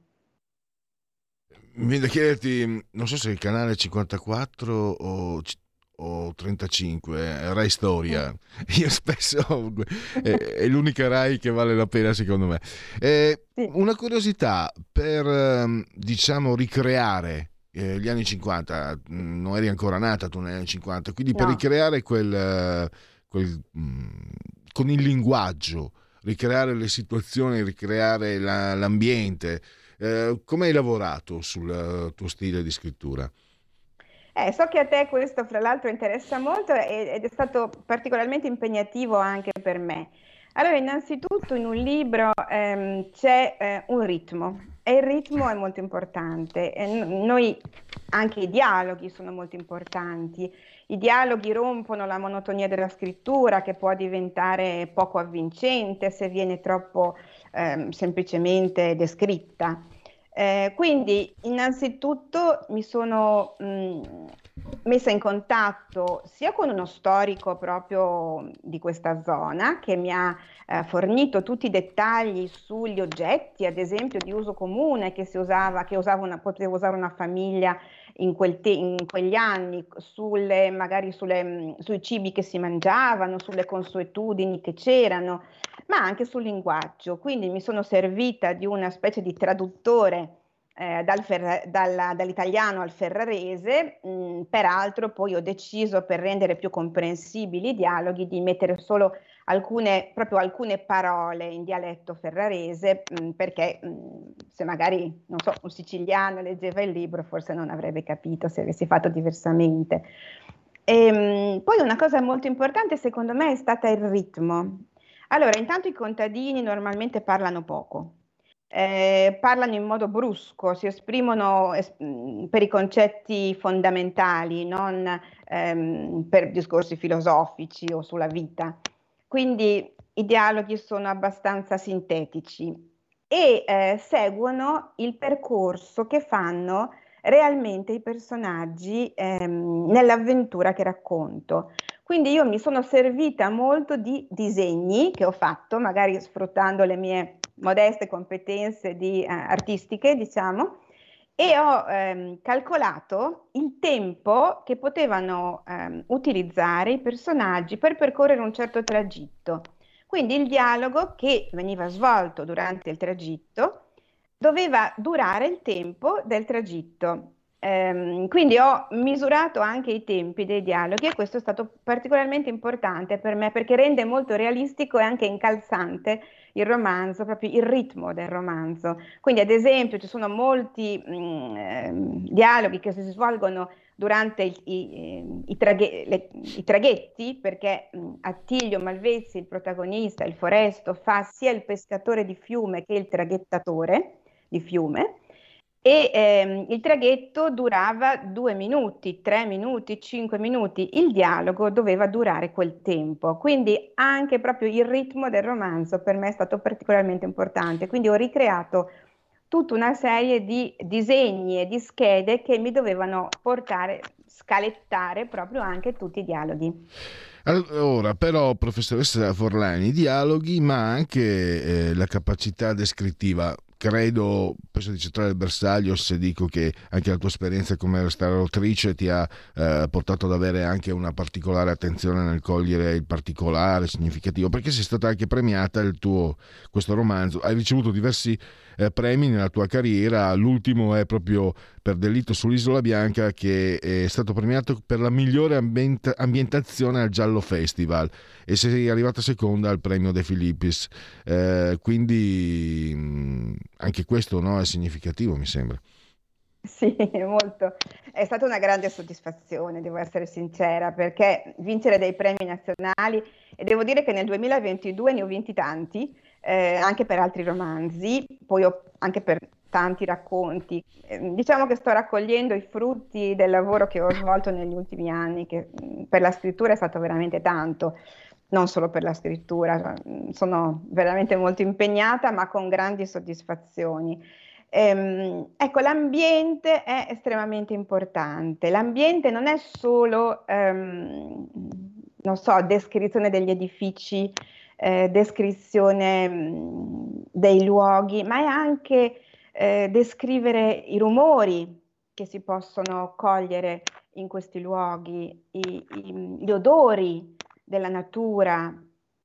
Mi da chiederti, non so se il canale 54 o o 35, eh, Rai Storia. Io spesso è, è, l'unica Rai che vale la pena secondo me. Eh, una curiosità per ehm, diciamo ricreare eh, gli anni 50, mm, non eri ancora nata tu negli anni 50, quindi no. per ricreare quel, quel mm, con il linguaggio, ricreare le situazioni, ricreare la, l'ambiente. Eh, come hai lavorato sul tuo stile di scrittura? Eh, so che a te questo, fra l'altro, interessa molto ed è stato particolarmente impegnativo anche per me. Allora, innanzitutto in un libro ehm, c'è eh, un ritmo e il ritmo è molto importante. E noi, anche i dialoghi sono molto importanti. I dialoghi rompono la monotonia della scrittura che può diventare poco avvincente se viene troppo ehm, semplicemente descritta. Eh, quindi innanzitutto mi sono mh, messa in contatto sia con uno storico proprio di questa zona che mi ha eh, fornito tutti i dettagli sugli oggetti, ad esempio di uso comune che si usava, che usava una, poteva usare una famiglia in, quel te- in quegli anni, sulle, magari sulle, sui cibi che si mangiavano, sulle consuetudini che c'erano ma anche sul linguaggio. Quindi mi sono servita di una specie di traduttore eh, dal ferra- dalla, dall'italiano al ferrarese, mh, mm, peraltro poi ho deciso per rendere più comprensibili i dialoghi di mettere solo alcune, proprio alcune parole in dialetto ferrarese mh, perché mh, se magari, non so, un siciliano leggeva il libro forse non avrebbe capito se avessi fatto diversamente. E, ehm, poi una cosa molto importante secondo me è stata il ritmo. Allora, intanto i contadini normalmente parlano poco, eh, parlano in modo brusco, si esprimono es- per i concetti fondamentali, non ehm, per discorsi filosofici o sulla vita. Quindi i dialoghi sono abbastanza sintetici e eh, seguono il percorso che fanno realmente i personaggi ehm, nell'avventura che racconto. Quindi io mi sono servita molto di disegni che ho fatto, magari sfruttando le mie modeste competenze di, eh, artistiche, diciamo, e ho ehm, calcolato il tempo che potevano ehm, utilizzare i personaggi per percorrere un certo tragitto. Quindi il dialogo che veniva svolto durante il tragitto doveva durare il tempo del tragitto. Ehm, quindi ho misurato anche i tempi dei dialoghi e questo è stato particolarmente importante per me perché rende molto realistico e anche incalzante il romanzo, proprio il ritmo del romanzo. Quindi ad esempio ci sono molti mh, mm, eh, dialoghi che si svolgono durante i, i, i, traghe, le, i traghetti perché mm, Attilio Malvezzi, il protagonista, il foresto, fa sia il pescatore di fiume che il traghettatore di fiume e ehm, il traghetto durava due minuti, tre minuti, cinque minuti, il dialogo doveva durare quel tempo, quindi anche proprio il ritmo del romanzo per me è stato particolarmente importante, quindi ho ricreato tutta una serie di disegni e di schede che mi dovevano portare, scalettare proprio anche tutti i dialoghi. Allora, però, professoressa Forlani, i dialoghi, ma anche eh, la capacità descrittiva credo, penso di citare il bersaglio se dico che anche la tua esperienza come restauratrice ti ha eh, portato ad avere anche una particolare attenzione nel cogliere il particolare significativo, perché sei stata anche premiata il tuo, questo romanzo, hai ricevuto diversi eh, premi nella tua carriera, l'ultimo è proprio per Delitto sull'Isola Bianca che è stato premiato per la migliore ambient- ambientazione al Giallo Festival e sei arrivata seconda al premio De Filippis, eh, quindi mh, anche questo no, è significativo mi sembra. Sì, molto. È stata una grande soddisfazione, devo essere sincera, perché vincere dei premi nazionali, e devo dire che nel 2022 ne ho vinti tanti, eh, anche per altri romanzi, poi ho, anche per tanti racconti. Eh, diciamo che sto raccogliendo i frutti del lavoro che ho svolto negli ultimi anni, che mm, per la scrittura è stato veramente tanto, non solo per la scrittura, mm, sono veramente molto impegnata, ma con grandi soddisfazioni. Ehm, ecco, l'ambiente è estremamente importante. L'ambiente non è solo, ehm, non so, descrizione degli edifici eh, descrizione mh, dei luoghi, ma è anche eh, descrivere i rumori che si possono cogliere in questi luoghi, i, i, gli odori della natura,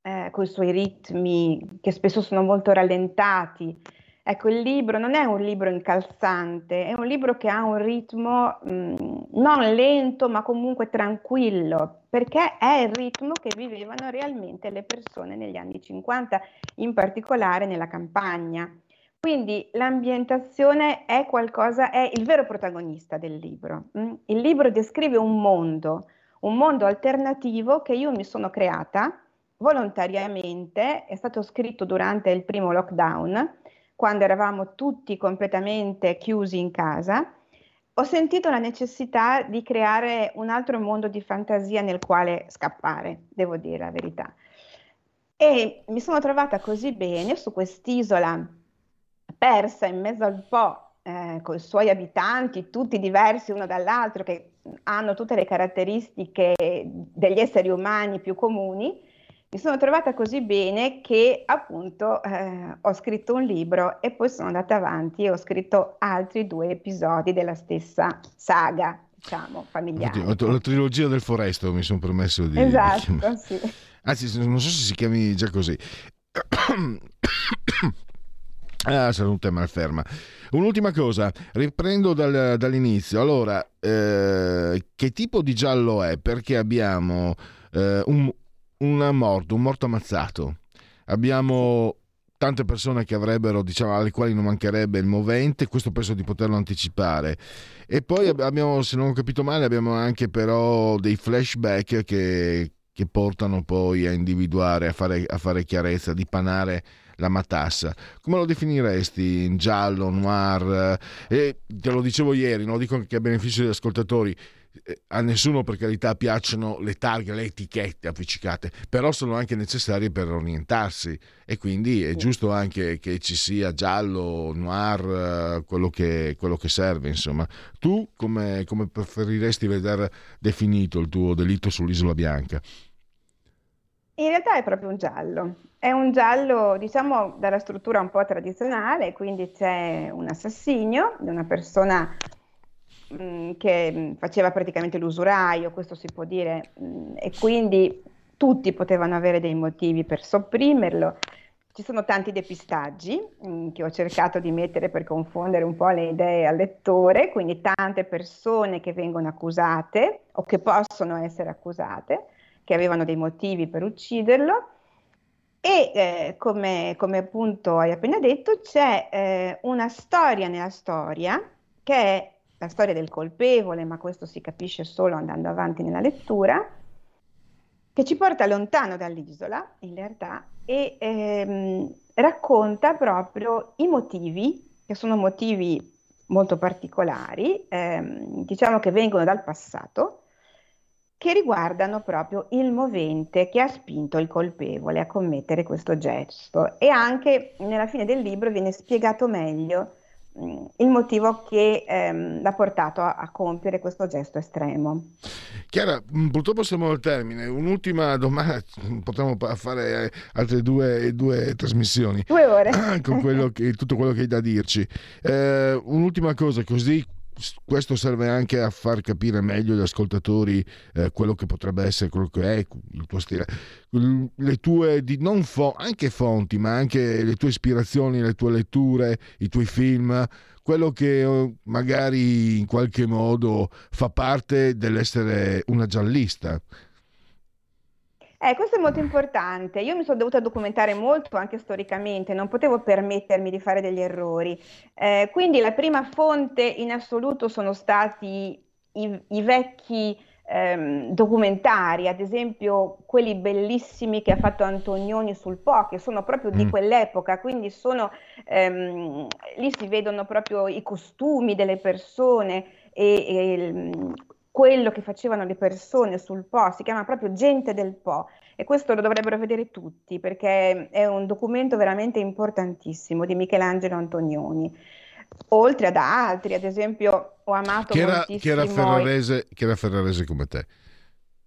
eh, con i suoi ritmi che spesso sono molto rallentati, Ecco, il libro non è un libro incalzante, è un libro che ha un ritmo mh, mm, non lento, ma comunque tranquillo, perché è il ritmo che vivevano realmente le persone negli anni 50, in particolare nella campagna. Quindi l'ambientazione è qualcosa, è il vero protagonista del libro. Il libro descrive un mondo, un mondo alternativo che io mi sono creata volontariamente, è stato scritto durante il primo lockdown quando eravamo tutti completamente chiusi in casa, ho sentito la necessità di creare un altro mondo di fantasia nel quale scappare, devo dire la verità. E mi sono trovata così bene su quest'isola persa in mezzo al Po, eh, con i suoi abitanti, tutti diversi uno dall'altro, che hanno tutte le caratteristiche degli esseri umani più comuni, mi sono trovata così bene che appunto eh, ho scritto un libro e poi sono andata avanti e ho scritto altri due episodi della stessa saga, diciamo, familiare. Oddio, la trilogia del foresto mi sono permesso di... Esatto, di sì. Anzi, non so se si chiami già così. Ah, salute malferma. Un'ultima cosa, riprendo dal, dall'inizio. Allora, eh, che tipo di giallo è? Perché abbiamo eh, un, un morto, un morto ammazzato. Abbiamo tante persone che avrebbero, diciamo, alle quali non mancherebbe il movente, questo penso di poterlo anticipare. E poi abbiamo, se non ho capito male, abbiamo anche però dei flashback che, che portano poi a individuare, a fare, a fare chiarezza, di panare la matassa. Come lo definiresti? In giallo, noir? E te lo dicevo ieri, non lo dico anche a beneficio degli ascoltatori a nessuno per carità piacciono le targhe, le etichette appiccicate, però sono anche necessarie per orientarsi e quindi è giusto anche che ci sia giallo, noir, eh, quello che, quello che serve. Insomma, tu come, come preferiresti vedere definito il tuo delitto sull'Isola Bianca? In realtà è proprio un giallo, è un giallo diciamo dalla struttura un po' tradizionale, quindi c'è un assassinio di una persona che mm, faceva praticamente l'usuraio, questo si può dire, mm, e quindi tutti potevano avere dei motivi per sopprimerlo. Ci sono tanti depistaggi che ho cercato di mettere per confondere un po' le idee al lettore, quindi tante persone che vengono accusate o che possono essere accusate, che avevano dei motivi per ucciderlo. E eh, come, come, appunto hai appena detto, c'è eh, una storia nella storia che è la storia del colpevole, ma questo si capisce solo andando avanti nella lettura, che ci porta lontano dall'isola, in realtà, e ehm, racconta proprio i motivi, che sono motivi molto particolari, ehm, diciamo che vengono dal passato, che riguardano proprio il movente che ha spinto il colpevole a commettere questo gesto. E anche nella fine del libro viene spiegato meglio il motivo che ehm, l'ha portato a, a, compiere questo gesto estremo. Chiara, purtroppo siamo al termine. Un'ultima domanda, potremmo fare altre due, due trasmissioni. Due ore. con quello che, tutto quello che hai da dirci. Eh, un'ultima cosa, così questo serve anche a far capire meglio agli ascoltatori eh, quello che potrebbe essere quello che è il tuo stile. Le tue di, non fo, anche fonti ma anche le tue ispirazioni le tue letture i tuoi film quello che eh, magari in qualche modo fa parte dell'essere una giallista eh, questo è molto importante. Io mi sono dovuta documentare molto anche storicamente, non potevo permettermi di fare degli errori. Eh, quindi la prima fonte in assoluto sono stati i, i vecchi ehm, documentari, ad esempio quelli bellissimi che ha fatto Antonioni sul Po, che sono proprio di mm. quell'epoca, quindi sono, ehm, lì si vedono proprio i costumi delle persone e, e quello che facevano le persone sul Po, si chiama proprio Gente del Po e questo lo dovrebbero vedere tutti perché è un documento veramente importantissimo di Michelangelo Antonioni. Oltre ad altri, ad esempio, ho amato che era, moltissimo... Che era, Ferrarese, che era Ferrarese come te.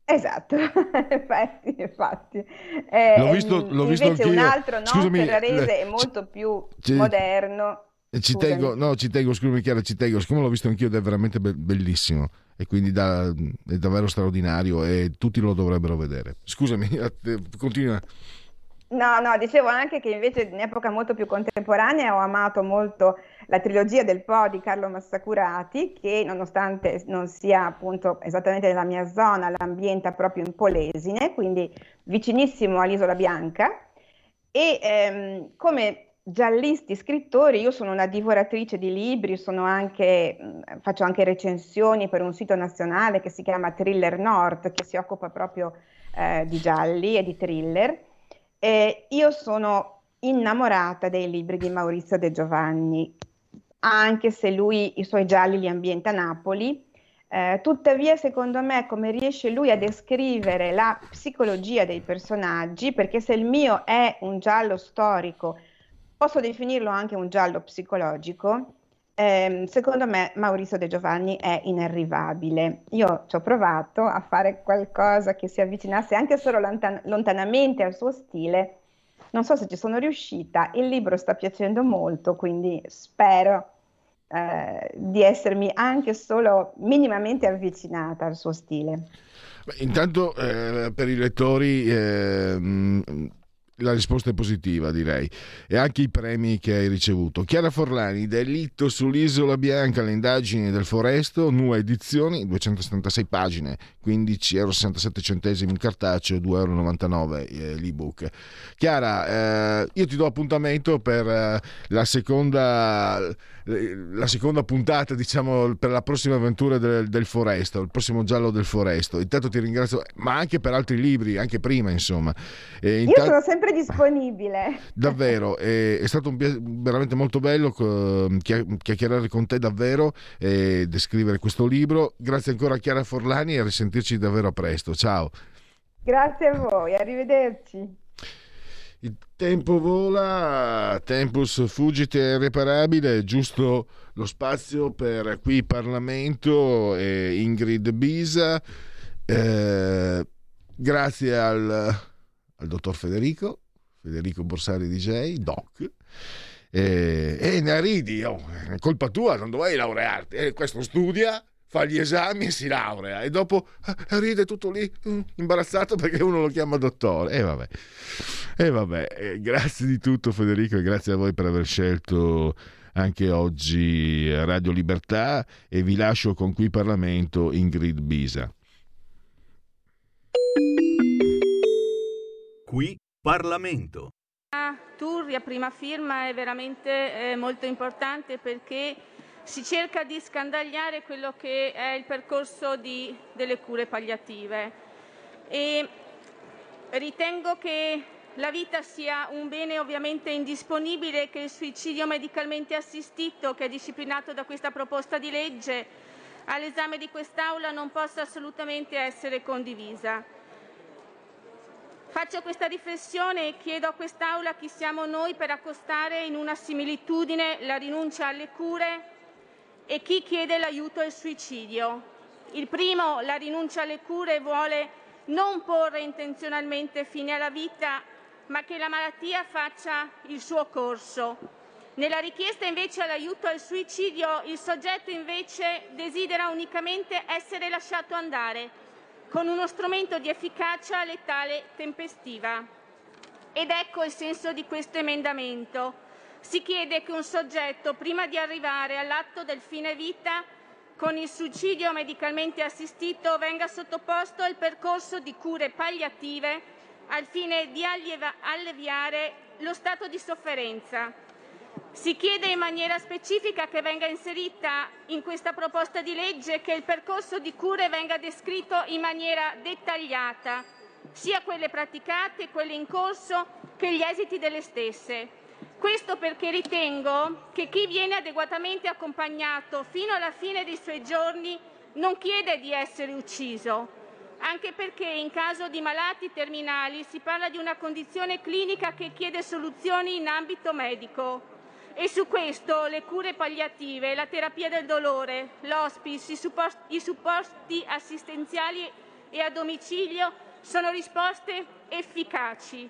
Esatto, infatti, infatti. Eh, l'ho visto, l'ho visto invece un altro no, Scusami, Ferrarese è molto c- più c- moderno. Ci tengo, no, ci tengo, scusami Chiara, ci tengo, siccome l'ho visto anch'io ed è veramente be- bellissimo e quindi da, è davvero straordinario e tutti lo dovrebbero vedere. Scusami, continua. No, no, dicevo anche che invece in epoca molto più contemporanea ho amato molto la trilogia del Po di Carlo Massacurati, che nonostante non sia appunto esattamente nella mia zona, l'ambienta proprio in Polesine, quindi vicinissimo all'Isola Bianca. E ehm, come giallisti, scrittori, io sono una divoratrice di libri, anche, faccio anche recensioni per un sito nazionale che si chiama Thriller North, che si occupa proprio eh, di gialli e di thriller. E io sono innamorata dei libri di Maurizio De Giovanni, anche se lui i suoi gialli li ambienta a Napoli. Eh, tuttavia, secondo me, come riesce lui a descrivere la psicologia dei personaggi, perché se il mio è un giallo storico, posso definirlo anche un giallo psicologico. Eh, secondo me Maurizio De Giovanni è inarrivabile. Io ci ho provato a fare qualcosa che si avvicinasse anche solo lontan- lontanamente al suo stile. Non so se ci sono riuscita, il libro sta piacendo molto, quindi spero eh, di essermi anche solo minimamente avvicinata al suo stile. Beh, intanto eh, per i lettori eh, la risposta è positiva, direi. E anche i premi che hai ricevuto. Chiara Forlani, Delitto sull'Isola Bianca, le indagini del Foresto, nuove edizioni, 276 pagine, 15,67 euro in cartaceo, 2,99 euro eh, l'ebook. Chiara, eh, io ti do appuntamento per eh, la seconda la seconda puntata, diciamo, per la prossima avventura del, del, Foresto, il prossimo giallo del Foresto. Intanto ti ringrazio, ma anche per altri libri, anche prima, insomma. E intanto... Io sono sempre disponibile. Davvero, è, è stato un, veramente molto bello chiacchierare con te davvero e descrivere questo libro. Grazie ancora a Chiara Forlani e a risentirci davvero presto. Ciao. Grazie a voi, arrivederci. Il tempo vola, tempus fugite irreparabile, giusto lo spazio per qui Parlamento e Ingrid Bisa. Eh, grazie al, al, dottor Federico, Federico Borsari DJ, Doc. E, e ne ridi, oh, è colpa tua, non dovevi laurearti. E questo studia fa gli esami e si laurea e dopo eh, ride tutto lì mm, imbarazzato perché uno lo chiama dottore e vabbè, e vabbè. E grazie di tutto Federico e grazie a voi per aver scelto anche oggi Radio Libertà e vi lascio con qui Parlamento Ingrid Bisa qui Parlamento Turri a prima firma è veramente eh, molto importante perché si cerca di scandagliare quello che è il percorso di, delle cure palliative e ritengo che la vita sia un bene ovviamente indisponibile che il suicidio medicalmente assistito che è disciplinato da questa proposta di legge all'esame di quest'Aula non possa assolutamente essere condivisa. Faccio questa riflessione e chiedo a quest'Aula chi siamo noi per accostare in una similitudine la rinuncia alle cure e chi chiede l'aiuto al suicidio. Il primo, la rinuncia alle cure, vuole non porre intenzionalmente fine alla vita, ma che la malattia faccia il suo corso. Nella richiesta invece all'aiuto al suicidio, il soggetto invece desidera unicamente essere lasciato andare con uno strumento di efficacia letale tempestiva. Ed ecco il senso di questo emendamento. Si chiede che un soggetto, prima di arrivare all'atto del fine vita, con il suicidio medicalmente assistito venga sottoposto al percorso di cure palliative al fine di alleviare lo stato di sofferenza. Si chiede in maniera specifica che venga inserita in questa proposta di legge che il percorso di cure venga descritto in maniera dettagliata, sia quelle praticate, quelle in corso, che gli esiti delle stesse. Questo perché ritengo che chi viene adeguatamente accompagnato fino alla fine dei suoi giorni non chiede di essere ucciso, anche perché in caso di malati terminali si parla di una condizione clinica che chiede soluzioni in ambito medico. E su questo le cure palliative, la terapia del dolore, l'hospice, i supporti, assistenziali e a domicilio sono risposte efficaci.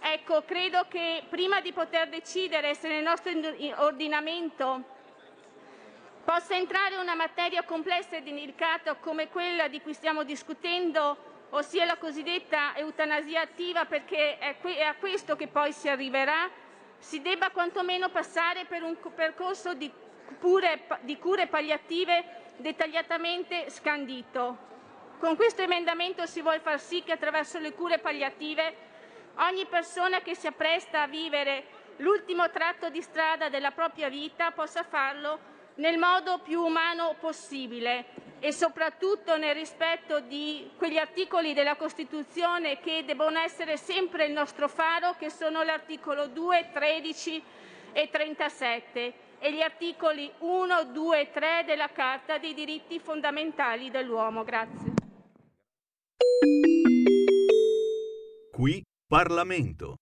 Ecco, credo che prima di poter decidere se nel nostro ordinamento possa entrare una materia complessa e delicata come quella di cui stiamo discutendo, ossia la cosiddetta eutanasia attiva, perché è, a questo che poi si arriverà, si debba quantomeno passare per un percorso di cure, di cure palliative dettagliatamente scandito. Con questo emendamento si vuole far sì che attraverso le cure palliative Ogni persona che si appresta a vivere l'ultimo tratto di strada della propria vita possa farlo nel modo più umano possibile e soprattutto nel rispetto di quegli articoli della Costituzione che devono essere sempre il nostro faro, che sono l'articolo 2, 13 e 37 e gli articoli 1, 2 e 3 della Carta dei diritti fondamentali dell'uomo. Grazie. Qui Parlamento.